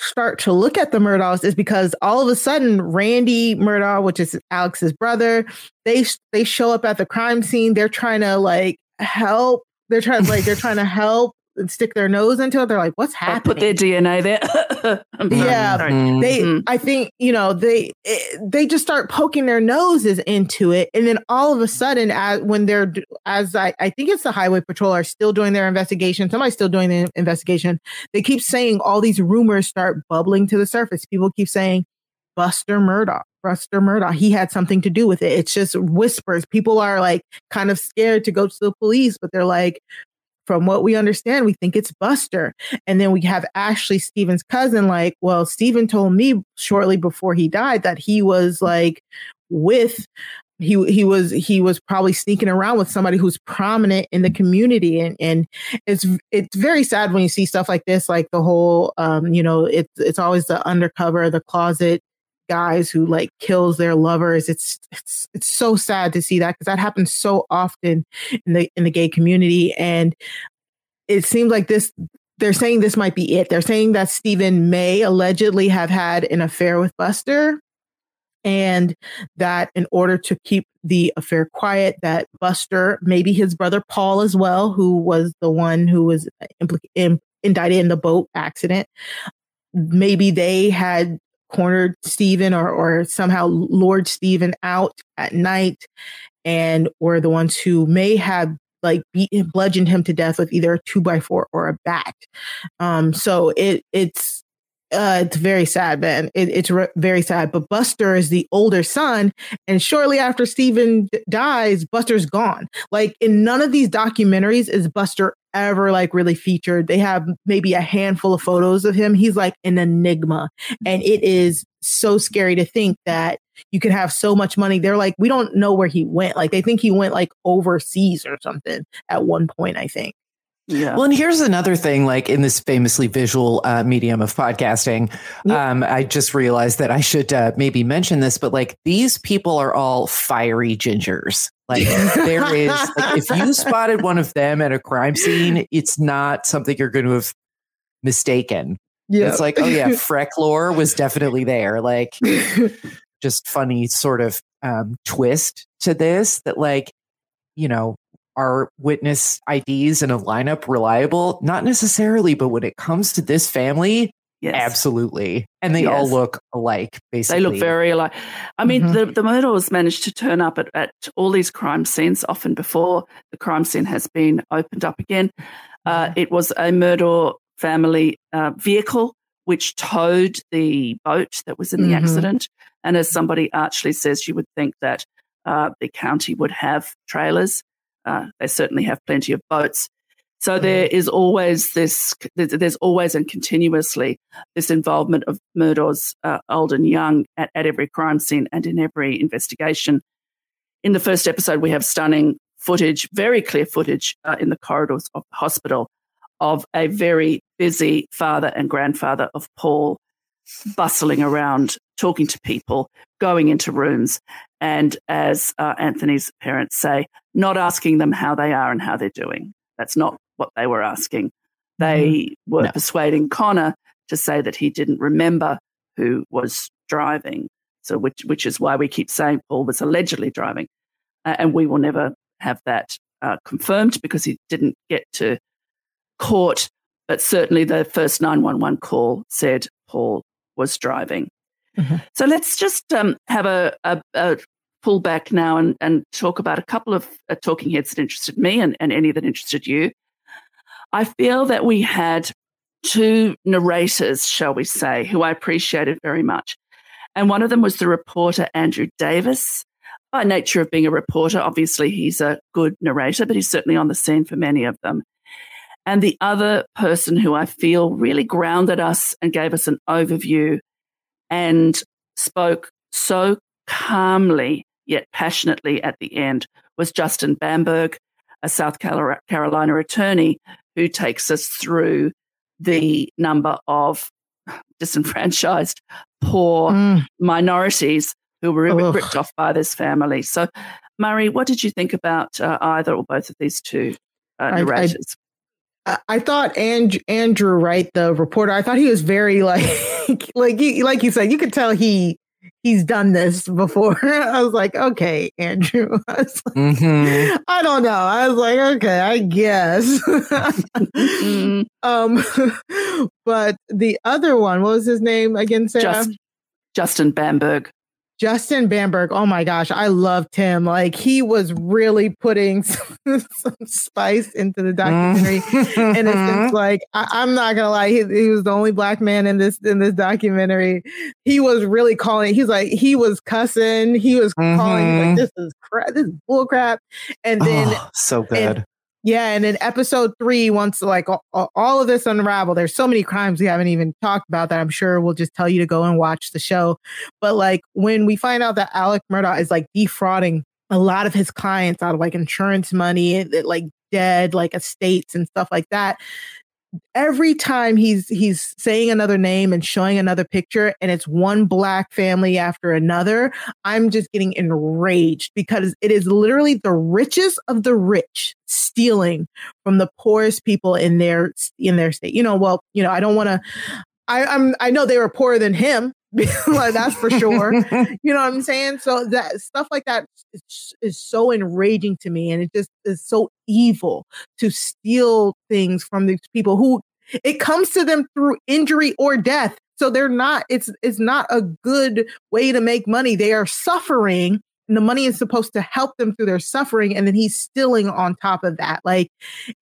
Speaker 5: start to look at the Murdaughs is because all of a sudden Randy Murdaugh, which is Alex's brother, they they show up at the crime scene. They're trying to like help. They're trying like they're trying to help and stick their nose into it. They're like, "What's
Speaker 4: They
Speaker 5: happening?"
Speaker 4: put their DNA there.
Speaker 5: Yeah,
Speaker 4: sorry.
Speaker 6: Mhm.
Speaker 5: they i think you know they eh, they just start poking their noses into it and then all of a sudden as when they're as i i think it's the highway patrol are still doing their investigation somebody's still doing the investigation they keep saying all these rumors start bubbling to the surface people keep saying buster Murdaugh buster Murdaugh he had something to do with it it's just whispers people are like kind of scared to go to the police but they're like from what we understand, we think it's Buster. And then we have Ashley, Stephen's cousin, like, well, Stephen told me shortly before he died that he was like with he he was he was probably sneaking around with somebody who's prominent in the community and and it's it's very sad when you see stuff like this like the whole um you know it's it's always the undercover the closet guys who like kills their lovers. It's it's it's so sad to see that because that happens so often in the in the gay community. And it seems like this they're saying this might be it. They're saying that stephen may allegedly have had an affair with buster and that in order to keep the affair quiet that buster maybe his brother paul as well who was the one who was uh, impli- in, indicted in the boat accident maybe they had cornered Stephen or or somehow lured Stephen out at night and were the ones who may have like beat bludgeoned him to death with either a two by four or a bat. Um, so it it's uh, it's very sad, man. It, it's re- very sad. But Buster is the older son, and shortly after Stephen d- dies, Buster's gone. Like in none of these documentaries is Buster ever like really featured. They have maybe a handful of photos of him. He's like an enigma, and it is so scary to think that you could have so much money. They're like, we don't know where he went. Like they think he went like overseas or something at one point. I think.
Speaker 4: Yeah.
Speaker 6: Well, and here's another thing like in this famously visual uh, medium of podcasting, um, I just realized that I should uh, maybe mention this, but like these people are all fiery gingers. Like there is, like, if you spotted one of them at a crime scene, it's not something you're going to have mistaken.
Speaker 5: Yeah.
Speaker 6: It's like, oh yeah, Frecklore was definitely there. Like, just funny sort of um, twist to this that like, you know, are witness IDs in a lineup reliable? Not necessarily, but when it comes to this family,
Speaker 4: Yes.
Speaker 6: absolutely. And they all look alike, basically.
Speaker 4: They look very alike. I mean,
Speaker 5: Mhm.
Speaker 4: the, the murderers managed to turn up at, at all these crime scenes often before the crime scene has been opened up again. Uh, it was a murder family uh, vehicle which towed the boat that was in the
Speaker 5: Mhm.
Speaker 4: accident. And as somebody archly says, you would think that uh, the county would have trailers. Uh, they certainly have plenty of boats. So there is always this, there's always and continuously this involvement of Murdaugh's uh, old and young at, at every crime scene and in every investigation. In the first episode, we have stunning footage, very clear footage uh, in the corridors of the hospital of a very busy father and grandfather of Paul bustling around, talking to people, going into rooms, and as uh, Anthony's parents say, not asking them how they are and how they're doing. That's not what they were asking. They were
Speaker 6: No.
Speaker 4: persuading Connor to say that he didn't remember who was driving. So, which which is why we keep saying Paul was allegedly driving, uh, and we will never have that uh, confirmed because he didn't get to court. But certainly, the first nine one one call said Paul was driving.
Speaker 5: Mhm.
Speaker 4: So let's just um, have a, a, a pull back now and, and talk about a couple of uh, talking heads that interested me and, and any that interested you. I feel that we had two narrators, shall we say, who I appreciated very much. And one of them was the reporter Andrew Davis. By nature of being a reporter, obviously he's a good narrator, but he's certainly on the scene for many of them. And the other person who I feel really grounded us and gave us an overview and spoke so calmly yet passionately at the end was Justin Bamberg, a South Carolina attorney who takes us through the number of disenfranchised, poor
Speaker 5: Mm.
Speaker 4: minorities who were
Speaker 5: Ugh.
Speaker 4: ripped off by this family. So, Mari, what did you think about uh, either or both of these two uh, narrators?
Speaker 5: I, I thought Andrew, Andrew Wright, the reporter, I thought he was very like, like you, like you said, you could tell he he's done this before. I was like, okay, Andrew. I, was like,
Speaker 6: Mhm.
Speaker 5: I don't know. I was like, okay, I guess.
Speaker 4: Mm,
Speaker 5: um, but the other one, what was his name again, Sarah?
Speaker 4: Just, Justin Bamberg.
Speaker 5: Justin Bamberg. Oh my gosh, I loved him. Like he was really putting some, some spice into the documentary. and it's
Speaker 6: Mm-hmm.
Speaker 5: just like I, I'm not gonna lie, he, he was the only black man in this in this documentary. He was really calling. He's like he was cussing. He was calling he's
Speaker 6: Mhm.
Speaker 5: like this is crap. This is bull crap. And then
Speaker 6: Oh, so good.
Speaker 5: Yeah, and in episode three, once like all, of this unravel, there's so many crimes we haven't even talked about that I'm sure we'll just tell you to go and watch the show. But like when we find out that Alec Murdaugh is like defrauding a lot of his clients out of like insurance money, uh, like dead, like estates and stuff like that. Every time he's he's saying another name and showing another picture, and it's one black family after another, I'm just getting enraged because it is literally the richest of the rich stealing from the poorest people in their in their state. You know, well, you know, I don't want to. I, I'm I know they were poorer than him, like that's for sure. you know what I'm saying? So that stuff like that is, is so enraging to me, and it just is so evil to steal things from these people who it comes to them through injury or death. So they're not. It's it's not a good way to make money. They are suffering. And the money is supposed to help them through their suffering, and then he's stealing on top of that. Like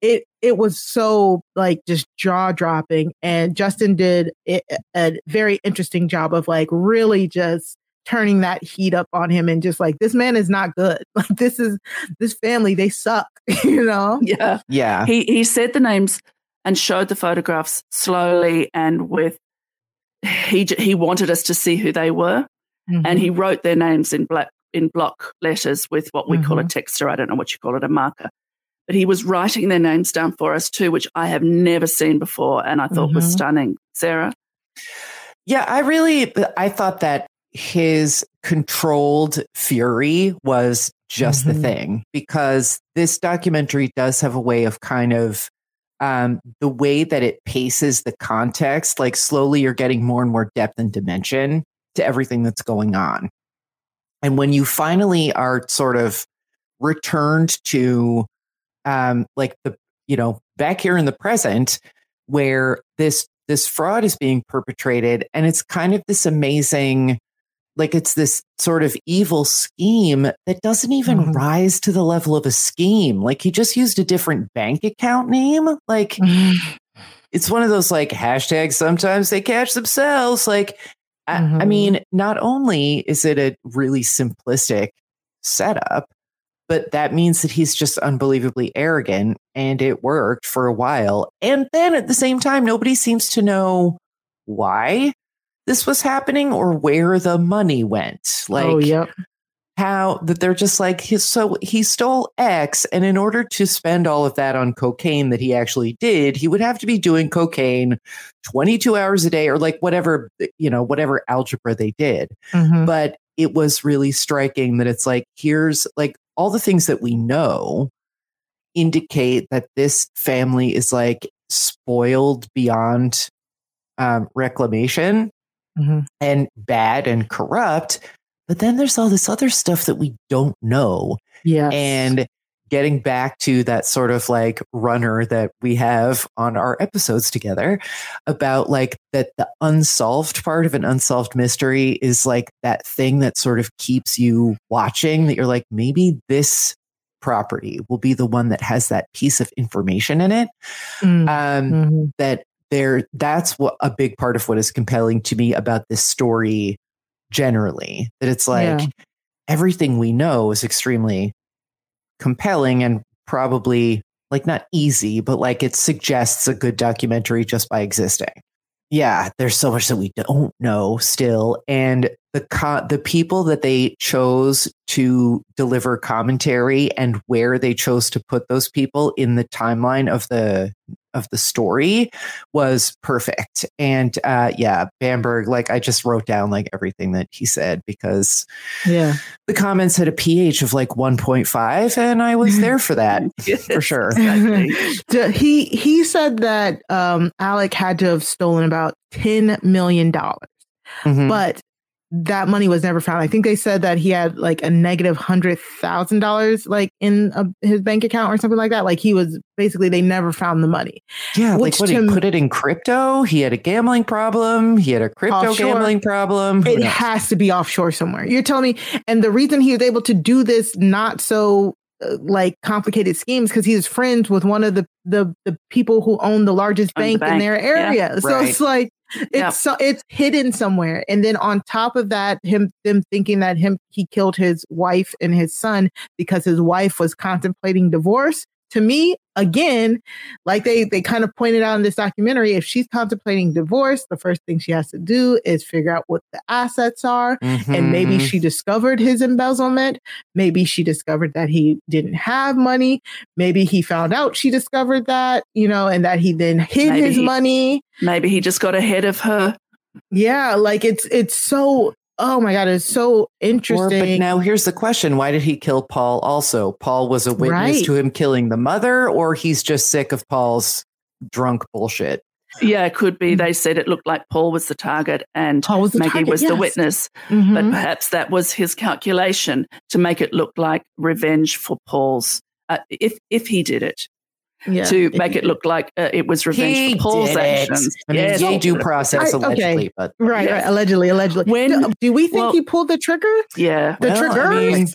Speaker 5: it, it was so like just jaw dropping. And Justin did a, a very interesting job of like really just turning that heat up on him and just like this man is not good. Like this is this family they suck. You know?
Speaker 4: Yeah.
Speaker 6: yeah.
Speaker 4: He he said the names and showed the photographs slowly and with he he wanted us to see who they were
Speaker 5: Mm-hmm.
Speaker 4: and he wrote their names in black in block letters with what we call a
Speaker 5: Mhm.
Speaker 4: texter. I don't know what you call it, a marker. but he was writing their names down for us too, which I have never seen before and I thought was
Speaker 6: Mhm.
Speaker 4: stunning. Sarah?
Speaker 6: Yeah, I really I thought that his controlled fury was just
Speaker 5: Mhm.
Speaker 6: the thing because this documentary does have a way of kind of um, the way that it paces the context, like slowly you're getting more and more depth and dimension to everything that's going on. And when you finally are sort of returned to um, like the, you know, back here in the present where this this fraud is being perpetrated and it's kind of this amazing like it's this sort of evil scheme that doesn't even
Speaker 5: Mhm.
Speaker 6: rise to the level of a scheme. Like he just used a different bank account name. Like it's one of those like hashtags sometimes they catch themselves. Like I, I mean not only is it a really simplistic setup but that means that he's just unbelievably arrogant and it worked for a while. And then at the same time nobody seems to know why this was happening or where the money went like
Speaker 5: oh, yep.
Speaker 6: how that they're just like so he stole x and in order to spend all of that on cocaine that he actually did he would have to be doing cocaine 22 hours a day or like whatever you know whatever algebra they did
Speaker 5: Mhm.
Speaker 6: but it was really striking that it's like here's like all the things that we know indicate that this family is like spoiled beyond um, reclamation
Speaker 5: Mhm.
Speaker 6: and bad and corrupt but then there's all this other stuff that we don't know
Speaker 5: Yeah.
Speaker 6: and getting back to that sort of like runner that we have on our episodes together about like that the unsolved part of an unsolved mystery is like that thing that sort of keeps you watching that you're like maybe this property will be the one that has that piece of information in it
Speaker 5: Mm.
Speaker 6: um
Speaker 5: Mhm.
Speaker 6: that there that's what a big part of what is compelling to me about this story generally that it's like
Speaker 5: Yeah.
Speaker 6: everything we know is extremely compelling and probably like not easy but like it suggests a good documentary just by existing yeah there's so much that we don't know still and the co- the people that they chose to deliver commentary and where they chose to put those people in the timeline of the of the story was perfect and uh yeah bamberg like i just wrote down like everything that he said because
Speaker 5: Yeah.
Speaker 6: the comments had a ph of like 1.5 and i was there for that for sure
Speaker 4: Exactly.
Speaker 5: He he said that um, Alec had to have stolen about ten million dollars,
Speaker 6: Mhm.
Speaker 5: but that money was never found. I think they said that he had like a negative hundred thousand dollars, like in a, his bank account or something like that. Like he was basically they never found the money.
Speaker 6: yeah like
Speaker 5: which
Speaker 6: what he
Speaker 5: to-
Speaker 6: put it in crypto he had a gambling problem he had a crypto
Speaker 5: Offshore.
Speaker 6: gambling problem Who
Speaker 5: It
Speaker 6: knows?
Speaker 5: has to be offshore somewhere. You're telling me, and the reason he was able to do this not so uh, like complicated schemes because he's friends with one of the the the people who own the largest
Speaker 4: Own the
Speaker 5: bank, in
Speaker 4: bank,
Speaker 5: their
Speaker 4: yeah.
Speaker 5: area. So
Speaker 6: Right.
Speaker 5: it's like it's
Speaker 4: Yeah.
Speaker 5: so it's hidden somewhere. And then on top of that, him them thinking that him he killed his wife and his son because his wife was contemplating divorce. To me, again, like they they kind of pointed out in this documentary, if she's contemplating divorce, the first thing she has to do is figure out what the assets are. And maybe
Speaker 6: Mhm.
Speaker 5: she discovered his embezzlement. Maybe she discovered that he didn't have money. Maybe he found out she discovered that, you know, and that he then hid
Speaker 4: Maybe
Speaker 5: his
Speaker 4: he-
Speaker 5: money.
Speaker 4: Maybe he just got ahead of her.
Speaker 5: Yeah, like it's it's so oh my god, it's so
Speaker 6: Or, but
Speaker 5: interesting.
Speaker 6: now here's the question why did he kill paul also paul was a witness
Speaker 5: Right.
Speaker 6: to him killing the mother or he's just sick of paul's drunk bullshit
Speaker 4: Yeah, it could be. They said it looked like Paul was the target and
Speaker 5: Paul was the
Speaker 4: Maggie
Speaker 5: target,
Speaker 4: was the
Speaker 5: yes.
Speaker 4: witness.
Speaker 5: Mhm.
Speaker 4: But perhaps that was his calculation to make it look like revenge for Paul's, uh, if if he did it,
Speaker 5: yeah.
Speaker 4: to make it look like uh, it was revenge
Speaker 6: he
Speaker 4: for Paul's
Speaker 6: did it.
Speaker 4: actions.
Speaker 6: i mean
Speaker 4: Yes.
Speaker 6: yay due process
Speaker 5: I- okay.
Speaker 6: allegedly but
Speaker 5: right,
Speaker 4: Yes.
Speaker 5: right. Allegedly, allegedly.
Speaker 4: When-
Speaker 5: do, do we think
Speaker 4: well-
Speaker 5: he pulled the trigger?
Speaker 4: Yeah,
Speaker 5: The
Speaker 6: Well, I
Speaker 5: trigger?
Speaker 6: mean,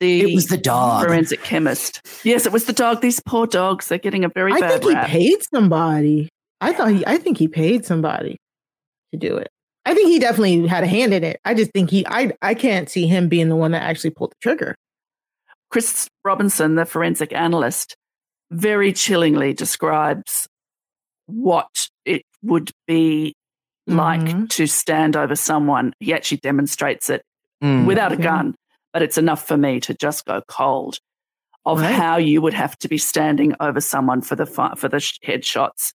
Speaker 4: the
Speaker 6: it was the dog
Speaker 4: forensic chemist. Yes, it was the dog. These poor dogs. They're getting a very
Speaker 5: I
Speaker 4: bad
Speaker 5: think he
Speaker 4: rap.
Speaker 5: paid somebody. I thought he I think he paid somebody to do it. I think he definitely had a hand in it. I just think he I I can't see him being the one that actually pulled the trigger.
Speaker 4: Chris Robinson, the forensic analyst, very chillingly describes what it would be like
Speaker 5: Mhm.
Speaker 4: to stand over someone. He actually demonstrates it
Speaker 6: Mm.
Speaker 4: without a gun, but it's enough for me to just go cold. of
Speaker 5: Right.
Speaker 4: how you would have to be standing over someone for the for the sh- headshots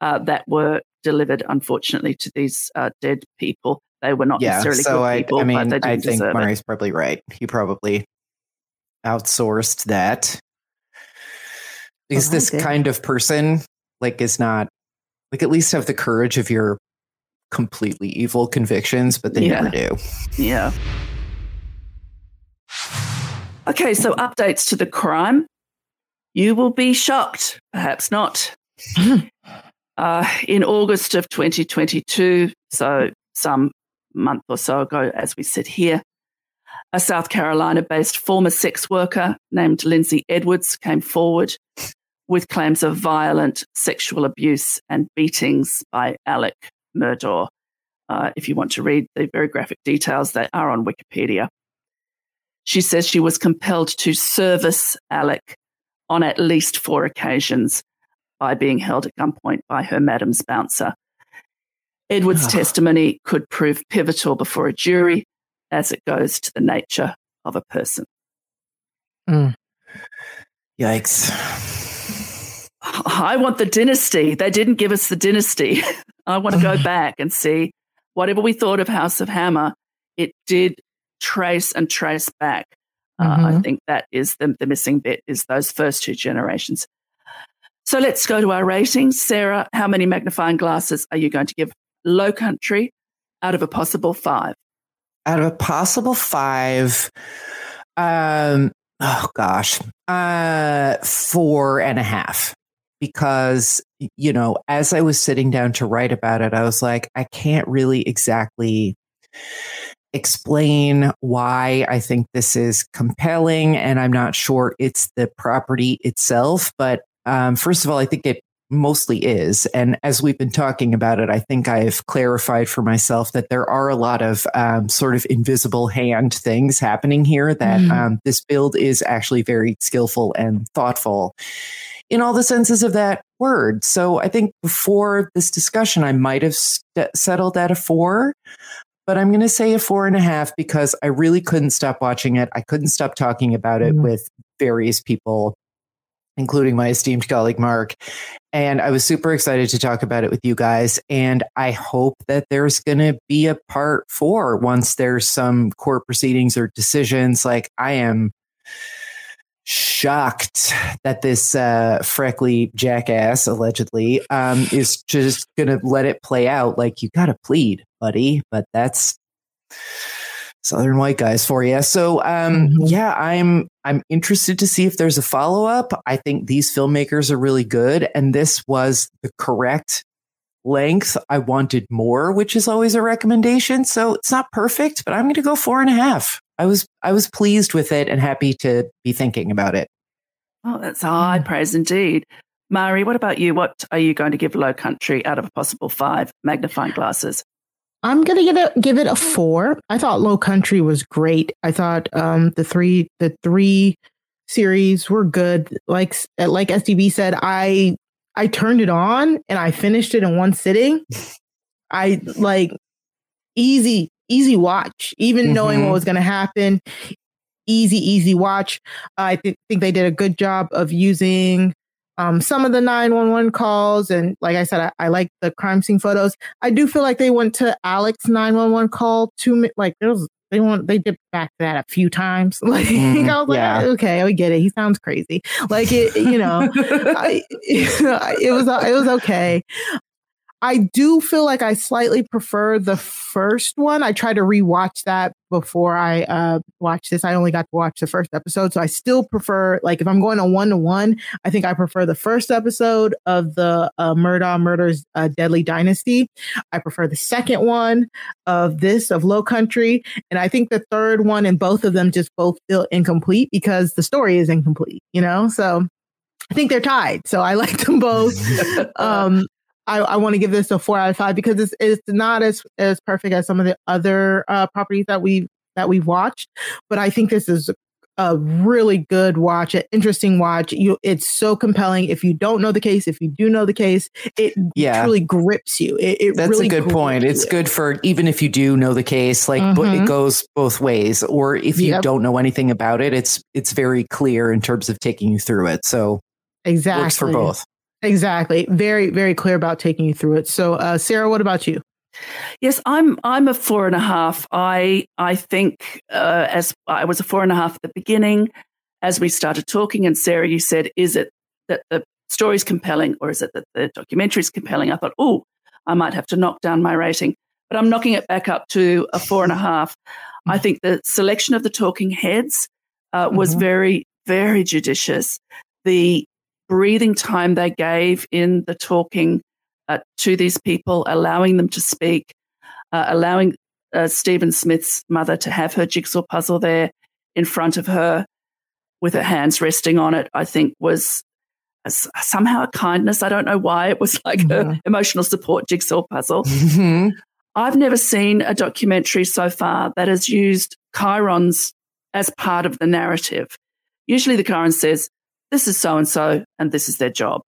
Speaker 4: uh, that were delivered, unfortunately, to these uh, dead people. They were not
Speaker 6: yeah.
Speaker 4: necessarily
Speaker 6: So
Speaker 4: good
Speaker 6: I,
Speaker 4: people,
Speaker 6: I
Speaker 4: but
Speaker 6: mean,
Speaker 4: they
Speaker 6: I think
Speaker 4: deserve it.
Speaker 6: Mari's probably right. He probably outsourced that because
Speaker 5: Oh,
Speaker 6: this
Speaker 5: okay.
Speaker 6: kind of person, like, is not like at least have the courage of your completely evil convictions, but they
Speaker 4: Yeah.
Speaker 6: never do.
Speaker 4: Yeah. Okay, so updates to the crime. You will be shocked, perhaps not. uh, in August of 2022, so some month or so ago, as we sit here, a South Carolina based former sex worker named Lindsay Edwards came forward with claims of violent sexual abuse and beatings by Alec Murdaugh. Uh, if you want to read the very graphic details, they are on Wikipedia. She says she was compelled to service Alec on at least four occasions by being held at gunpoint by her madam's bouncer. Edward's testimony could prove pivotal before a jury as it goes to the nature of a person.
Speaker 6: Yikes.
Speaker 4: I want the dynasty. They didn't give us the dynasty. I want to go back and see whatever we thought of House of Hammer, it did trace and trace back. Uh, I
Speaker 5: Mhm.
Speaker 4: think that is the, the missing bit is those first two generations. So let's go to our ratings. Sarah, how many magnifying glasses are you going to give Low Country out of a possible five?
Speaker 6: Out of a possible five, um, oh gosh, uh, four and a half. Because, you know, as I was sitting down to write about it, I was like, I can't really exactly explain why I think this is compelling. And I'm not sure it's the property itself. But um, first of all, I think it mostly is. And as we've been talking about it, I think I've clarified for myself that there are a lot of um, sort of invisible hand things happening here, that
Speaker 5: Mhm.
Speaker 6: um, this build is actually very skillful and thoughtful in all the senses of that word. So I think before this discussion, I might have st- settled at a four. But I'm going to say a four and a half because I really couldn't stop watching it. I couldn't stop talking about it
Speaker 5: Mhm.
Speaker 6: with various people, including my esteemed colleague Mark. And I was super excited to talk about it with you guys. And I hope that there's going to be a part four once there's some court proceedings or decisions. Like, I am shocked that this uh, freckly jackass, allegedly, um, is just going to let it play out. Like, you got to plead, buddy. But that's. Southern white guys for you. So um
Speaker 5: Mhm.
Speaker 6: yeah, I'm I'm interested to see if there's a follow-up. I think these filmmakers are really good and this was the correct length. I wanted more, which is always a recommendation. So it's not perfect, but I'm gonna go four and a half. I was I was pleased with it and happy to be thinking about it.
Speaker 4: Oh, that's high praise indeed. Mari, what about you? What are you going to give Low Country out of a possible five magnifying glasses?
Speaker 5: I'm gonna give it give it a four. I thought Low Country was great. I thought um, the three the three series were good. Like like SDB said, I I turned it on and I finished it in one sitting. I like easy easy watch, even knowing
Speaker 6: Mhm.
Speaker 5: what was gonna happen. Easy easy watch. I th- think they did a good job of using um, some of the 911 calls. And like I said, I, I like the crime scene photos. I do feel like they went to Alex 911 call too. Like there was, they want, they did back to that a few times. Like
Speaker 6: Mhm,
Speaker 5: I was like,
Speaker 6: yeah.
Speaker 5: okay, we get it. He sounds crazy. Like it, you know, I, it was, it was okay. I do feel like I slightly prefer the first one. I tried to rewatch that before I uh, watched this. I only got to watch the first episode, so I still prefer like if I'm going a one to one, I think I prefer the first episode of the uh, Murdaugh Murders uh, Deadly Dynasty. I prefer the second one of this of Low Country, and I think the third one and both of them just both feel incomplete because the story is incomplete. You know, so I think they're tied. So I like them both. um, I, I want to give this a four out of five because it's it's not as as perfect as some of the other uh, properties that we that we've watched, but I think this is a really good watch, an interesting watch. You, it's so compelling. If you don't know the case, if you do know the case, it
Speaker 6: Yeah.
Speaker 5: truly grips you. It, it
Speaker 6: That's
Speaker 5: really
Speaker 6: a good point. It's
Speaker 5: you.
Speaker 6: good for even if you do know the case, like but
Speaker 5: Mhm.
Speaker 6: it goes both ways. Or if you
Speaker 5: Yep.
Speaker 6: don't know anything about it, it's it's very clear in terms of taking you through it. So
Speaker 5: Exactly.
Speaker 6: works for both.
Speaker 5: Exactly. Very, very clear about taking you through it. So, uh, Sarah, what about you?
Speaker 4: Yes, I'm. I'm a four and a half. I. I think uh, as I was a four and a half at the beginning, as we started talking, and Sarah, you said, "Is it that the story is compelling, or is it that the documentary's compelling?" I thought, "Oh, I might have to knock down my rating," but I'm knocking it back up to a four and a half. I think the selection of the talking heads uh, was
Speaker 5: Mhm.
Speaker 4: very, very judicious. The breathing time they gave in the talking uh, to these people, allowing them to speak, uh, allowing uh, Stephen Smith's mother to have her jigsaw puzzle there in front of her with her hands resting on it, I think was a somehow a kindness. I don't know why. It was like
Speaker 5: Mhm.
Speaker 4: a emotional support jigsaw puzzle.
Speaker 6: Mhm.
Speaker 4: I've never seen a documentary so far that has used chyrons as part of the narrative. Usually the chyron says, this is so and so, and this is their job.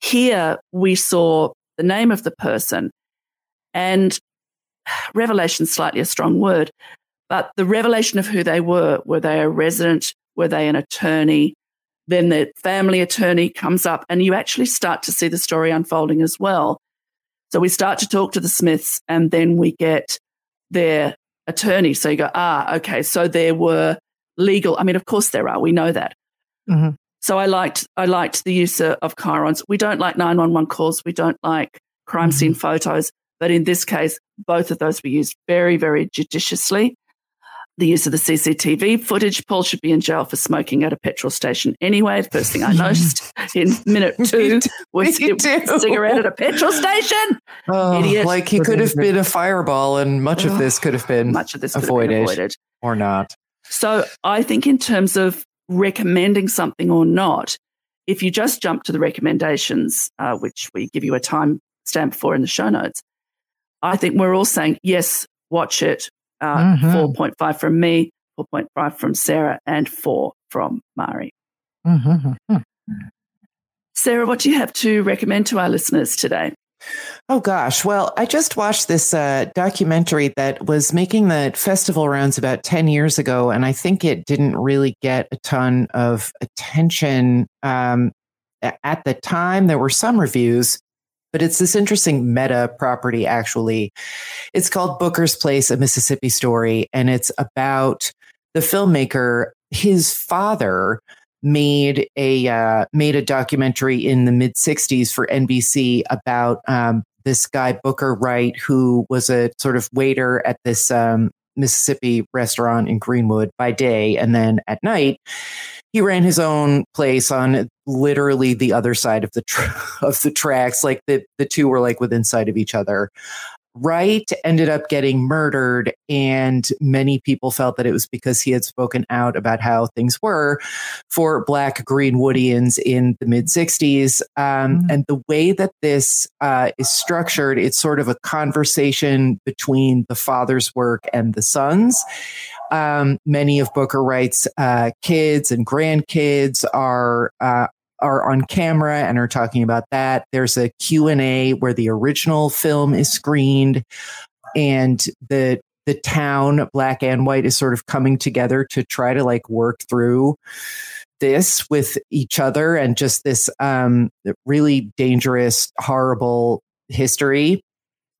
Speaker 4: Here we saw the name of the person and revelation, slightly a strong word, but the revelation of who they were. Were they a resident? Were they an attorney? Then the family attorney comes up, and you actually start to see the story unfolding as well. So we start to talk to the Smiths, and then we get their attorney. So you go, ah, okay. So there were legal. I mean, of course there are. We know that.
Speaker 5: Mhm.
Speaker 4: So I liked I liked the use of, of chyrons. We don't like nine one one calls. We don't like crime scene mm-hmm. photos. But in this case, both of those were used very very judiciously. The use of the CCTV footage. Paul should be in jail for smoking at a petrol station anyway. The first thing I noticed in minute two was
Speaker 6: Me
Speaker 4: it- cigarette at a petrol station.
Speaker 6: Oh,
Speaker 4: Idiot.
Speaker 6: like he could have been a fireball, and much of this could have been
Speaker 4: Much of this could have
Speaker 6: avoided,
Speaker 4: been avoided.
Speaker 6: or not.
Speaker 4: So I think in terms of recommending something or not, if you just jump to the recommendations, uh, which we give you a time stamp for in the show notes, I think we're all saying yes, watch it. Uh,
Speaker 5: Mhm.
Speaker 4: Point five from me, four point five from Sarah, and four from Mari.
Speaker 5: Mhm.
Speaker 4: Sarah, what do you have to recommend to our listeners today?
Speaker 6: Oh gosh. Well, I just watched this uh, documentary that was making the festival rounds about 10 years ago, and I think it didn't really get a ton of attention. Um, at the time, there were some reviews, but it's this interesting meta property, actually. It's called Booker's Place, a Mississippi story, and it's about the filmmaker, his father made a uh, made a documentary in the mid 60s for NBC about um, this guy Booker Wright who was a sort of waiter at this um, Mississippi restaurant in Greenwood by day. And then at night he ran his own place on literally the other side of the of the tracks. Like the the two were like within sight of each other Wright ended up getting murdered, and many people felt that it was because he had spoken out about how things were for Black Greenwoodians in the mid 60s. Um, And the way that this uh, is structured, it's sort of a conversation between the father's work and the son's. Um, many of Booker Wright's uh, kids and grandkids are uh, are on camera and are talking about that. There's a Q&A where the original film is screened and the the town black and white is sort of coming together to try to like work through this with each other and just this um really dangerous horrible history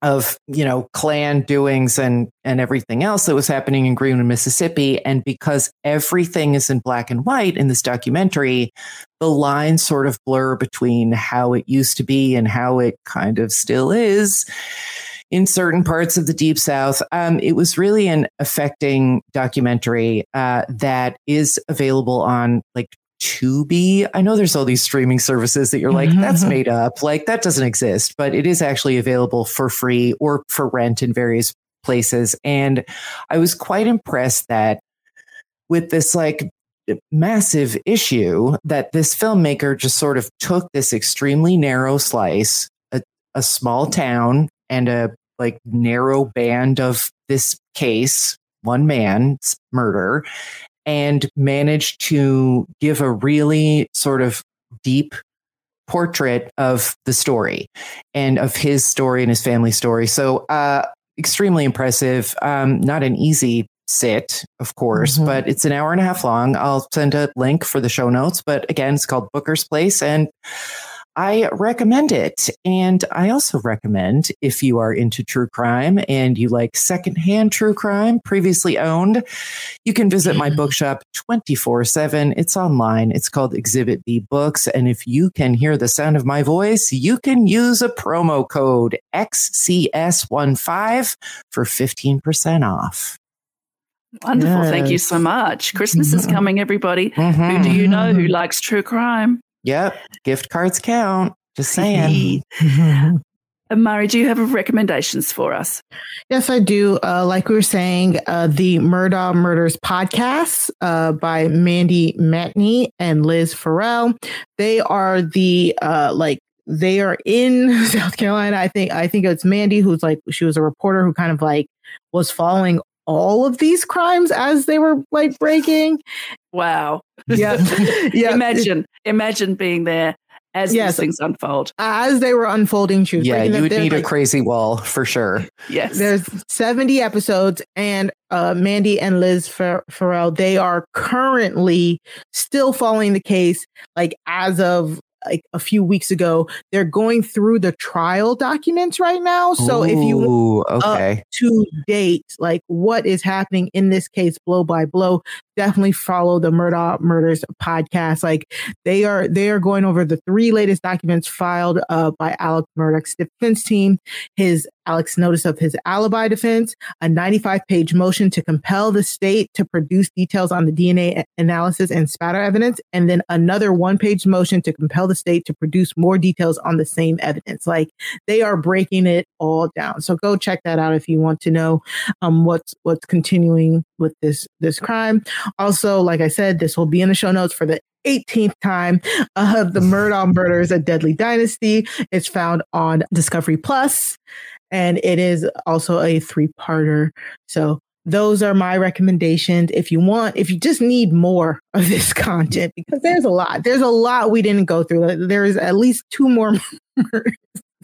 Speaker 6: of you know Klan doings and and everything else that was happening in Greenwood, Mississippi, and because everything is in black and white in this documentary, the lines sort of blur between how it used to be and how it kind of still is in certain parts of the deep south. Um, it was really an affecting documentary uh, that is available on like Tubi. I know there's all these streaming services that you're like, that's mm-hmm. made up. Like that doesn't exist, but it is actually available for free or for rent in various places. And I was quite impressed that with this like massive issue that this filmmaker just sort of took this extremely narrow slice, a, a small town and a like narrow band of this case, one man's murder, and managed to give a really sort of deep portrait of the story and of his story and his family story. So, uh, extremely impressive. Um, not an easy sit, of course, mm-hmm. but it's an hour and a half long. I'll send a link for the show notes. But again, it's called Booker's Place. And I recommend it. And I also recommend if you are into true crime and you like secondhand true crime, previously owned, you can visit my bookshop 24 7. It's online. It's called Exhibit B Books. And if you can hear the sound of my voice, you can use a promo code XCS15 for 15% off.
Speaker 4: Wonderful. Yes. Thank you so much. Christmas mm-hmm. is coming, everybody. Mm-hmm. Who do you know who likes true crime?
Speaker 6: Yep. Gift cards count. Just saying.
Speaker 4: And Mari, do you have recommendations for us?
Speaker 5: Yes, I do. Uh, like we were saying, uh, the Murdaugh Murders podcast uh, by Mandy Matney and Liz Farrell. They are the uh, like they are in South Carolina. I think I think it's Mandy who's like she was a reporter who kind of like was following all of these crimes as they were like breaking.
Speaker 4: Wow.
Speaker 5: Yeah. yeah.
Speaker 4: imagine, imagine being there as yes. these things unfold.
Speaker 5: As they were unfolding, she
Speaker 6: Yeah, you would need like, a crazy wall for sure.
Speaker 4: Yes.
Speaker 5: There's 70 episodes, and uh, Mandy and Liz Fer- Farrell, they are currently still following the case, like as of like a few weeks ago. They're going through the trial documents right now. So
Speaker 6: Ooh,
Speaker 5: if you uh,
Speaker 6: okay
Speaker 5: to date, like what is happening in this case, blow by blow, definitely follow the Murdaugh Murders podcast. Like they are they are going over the three latest documents filed uh, by Alex Murdaugh's defense team, his Alex notice of his alibi defense, a 95 page motion to compel the state to produce details on the DNA analysis and spatter evidence, and then another one page motion to compel the state to produce more details on the same evidence. Like they are breaking it all down. So go check that out if you want to know um, what's what's continuing with this this crime. Also, like I said, this will be in the show notes for the 18th time of uh, the Murdaugh Murders: A Deadly Dynasty. It's found on Discovery Plus and it is also a three parter. So those are my recommendations. If you want, if you just need more of this content, because there's a lot, there's a lot we didn't go through. There's at least two more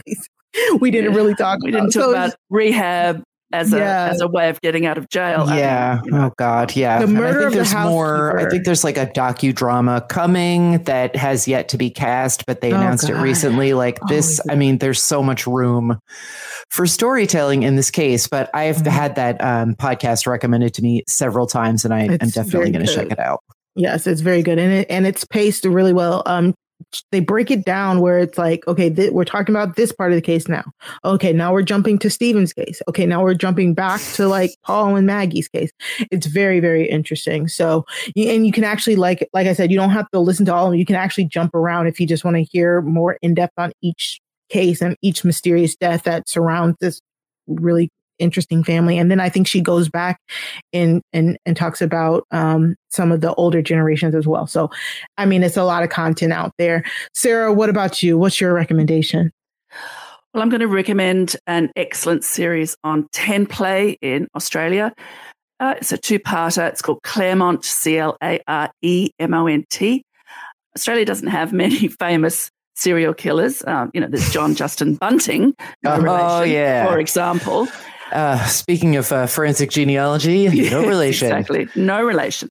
Speaker 5: we didn't really talk.
Speaker 4: We didn't talk so, about rehab as a yeah. as a way of getting out of jail.
Speaker 6: Yeah. I mean, you know. Oh God. Yeah.
Speaker 5: The murder I think
Speaker 6: there's
Speaker 5: the
Speaker 6: more. I think there's like a docudrama coming that has yet to be cast, but they oh, announced God. it recently. Like oh, this. I mean, there's so much room for storytelling in this case. But I've mm-hmm. had that um, podcast recommended to me several times, and I am definitely going to check it out.
Speaker 5: Yes, it's very good, and it and it's paced really well. Um, they break it down where it's like, okay, th- we're talking about this part of the case now. Okay, now we're jumping to Stephen's case. Okay, now we're jumping back to like Paul and Maggie's case. It's very, very interesting. So, and you can actually like, like I said, you don't have to listen to all of them. You can actually jump around if you just want to hear more in depth on each case and each mysterious death that surrounds this really interesting family. And then I think she goes back and and and talks about um, some of the older generations as well. So, I mean, it's a lot of content out there. Sarah, what about you? What's your recommendation?
Speaker 4: Well, I'm going to recommend an excellent series on 10 Play in Australia. Uh, it's a two parter. It's called Claremont, C L A R E M O N T. Australia doesn't have many famous serial killers. Um, you know, there's John Justin Bunting,
Speaker 6: oh, yeah.
Speaker 4: for example.
Speaker 6: Uh, speaking of uh, forensic genealogy, no relation.
Speaker 4: Exactly, no relation.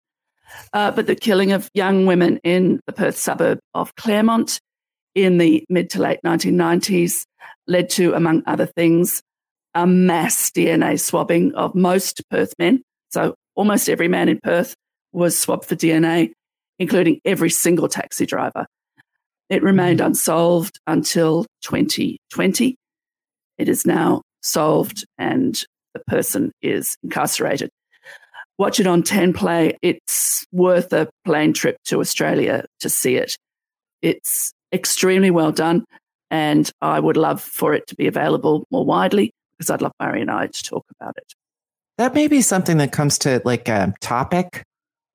Speaker 4: Uh, but the killing of young women in the Perth suburb of Claremont in the mid to late 1990s led to, among other things, a mass DNA swabbing of most Perth men. So almost every man in Perth was swabbed for DNA, including every single taxi driver. It remained mm-hmm. unsolved until 2020. It is now solved and the person is incarcerated. Watch it on 10 Play. It's worth a plane trip to Australia to see it. It's extremely well done, and I would love for it to be available more widely because I'd love Mari and I to talk about it.
Speaker 6: That may be something that comes to like a topic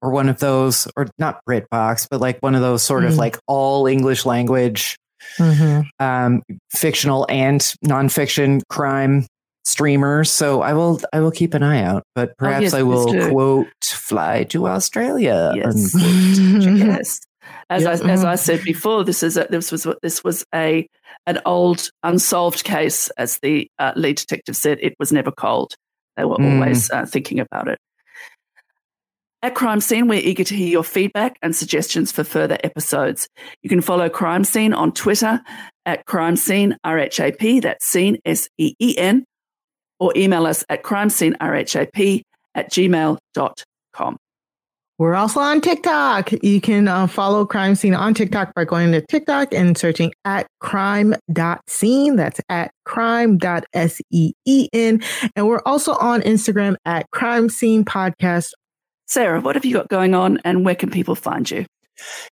Speaker 6: or one of those, or not BritBox, but like one of those sort mm-hmm. of like all English language mm-hmm. um, fictional and nonfiction crime streamers. So I will I will keep an eye out. But perhaps
Speaker 4: yes,
Speaker 6: I will quote fly to Australia.
Speaker 4: Yes. yes. As
Speaker 5: Yes.
Speaker 4: I as I said before, this is a, this was this was a an old unsolved case. As the uh, lead detective said, it was never cold. They were
Speaker 6: Mm.
Speaker 4: always uh, thinking about it. At Crime Seen, we're eager to hear your feedback and suggestions for further episodes. You can follow Crime Seen on Twitter at Crime Seen RHAP, that's Seen S E E N, or email us at crime seen rhap at gmail.com.
Speaker 5: We're also on TikTok. You can uh, follow Crime Seen on TikTok by going to TikTok and searching at crime.seen. That's at crime.s-e-e-n. And we're also on Instagram at Crime Seen Podcast.
Speaker 4: Sarah, what have you got going on and where can people find you?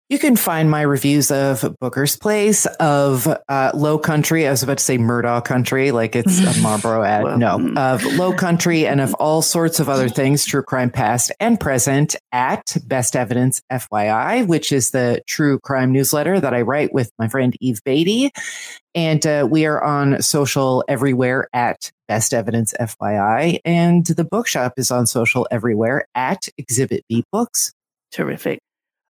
Speaker 6: You can find my reviews of Booker's Place, of uh, Low Country. I was about to say Murdaugh Country, like it's a Marlboro ad.
Speaker 4: Well,
Speaker 6: no,
Speaker 4: mm.
Speaker 6: of Low Country and of all sorts of other things, true crime past and present at Best Evidence FYI, which is the true crime newsletter that I write with my friend Eve Batey. And uh, we are on social everywhere at Best Evidence FYI. And the bookshop is on social everywhere at Exhibit B Books.
Speaker 4: Terrific.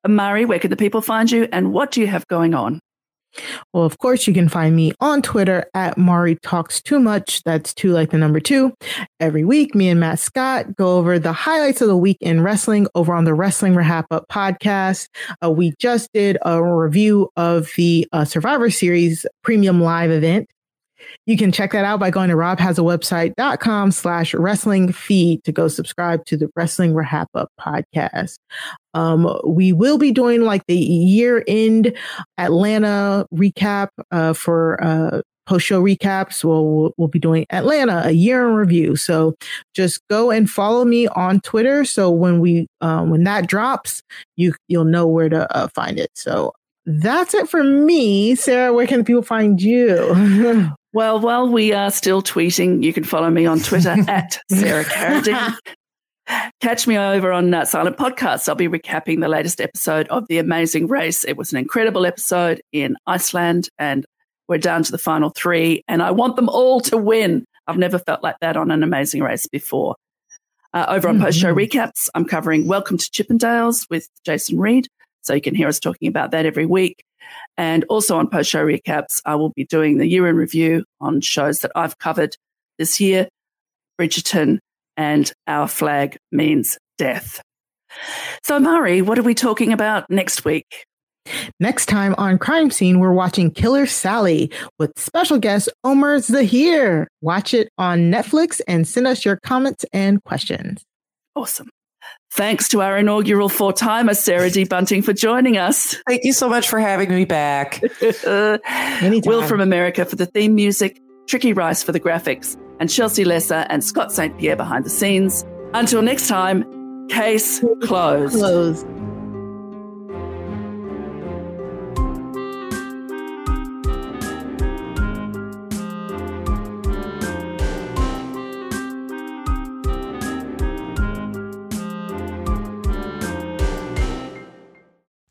Speaker 4: Mari, where can the people find you and what do you have going on?
Speaker 5: Well, of course, you can find me on Twitter at Mari Talks Too Much. That's two like the number two. Every week, me and Matt Scott go over the highlights of the week in wrestling over on the Wrestling Rehab Up podcast. Uh, we just did a review of the uh, Survivor Series premium live event. You can check that out by going to robhasawebsite.com slash wrestling feed to go subscribe to the Wrestling Rehab Up podcast. Um, we will be doing like the year end Atlanta recap uh, for uh, post show recaps. We'll, we'll we'll be doing Atlanta a year in review. So just go and follow me on Twitter. So when we um, when that drops, you you'll know where to uh, find it. So that's it for me, Sarah. Where can people find you?
Speaker 4: Well, while we are still tweeting, you can follow me on Twitter at Sarah Carradine. Catch me over on uh, Silent Podcasts. I'll be recapping the latest episode of The Amazing Race. It was an incredible episode in Iceland, and we're down to the final three, and I want them all to win. I've never felt like that on an Amazing Race before. Uh, over on post show recaps, I'm covering Welcome to Chippendales with Jason Reed. So you can hear us talking about that every week. And also on post show recaps, I will be doing the year in review on shows that I've covered this year Bridgerton and Our Flag Means Death. So, Mari, what are we talking about next week?
Speaker 5: Next time on Crime Seen, we're watching Killer Sally with special guest Omar Zahir. Watch it on Netflix and send us your comments and questions.
Speaker 4: Awesome. Thanks to our inaugural four timer, Sarah D. Bunting, for joining us.
Speaker 6: Thank you so much for having me back.
Speaker 4: Will from America for the theme music, Tricky Rice for the graphics, and Chelsea Lesser and Scott St. Pierre behind the scenes. Until next time, case closed.
Speaker 5: Closed.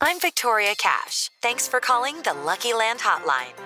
Speaker 9: I'm Victoria Cash. Thanks for calling the Lucky Land Hotline.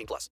Speaker 2: 18 plus.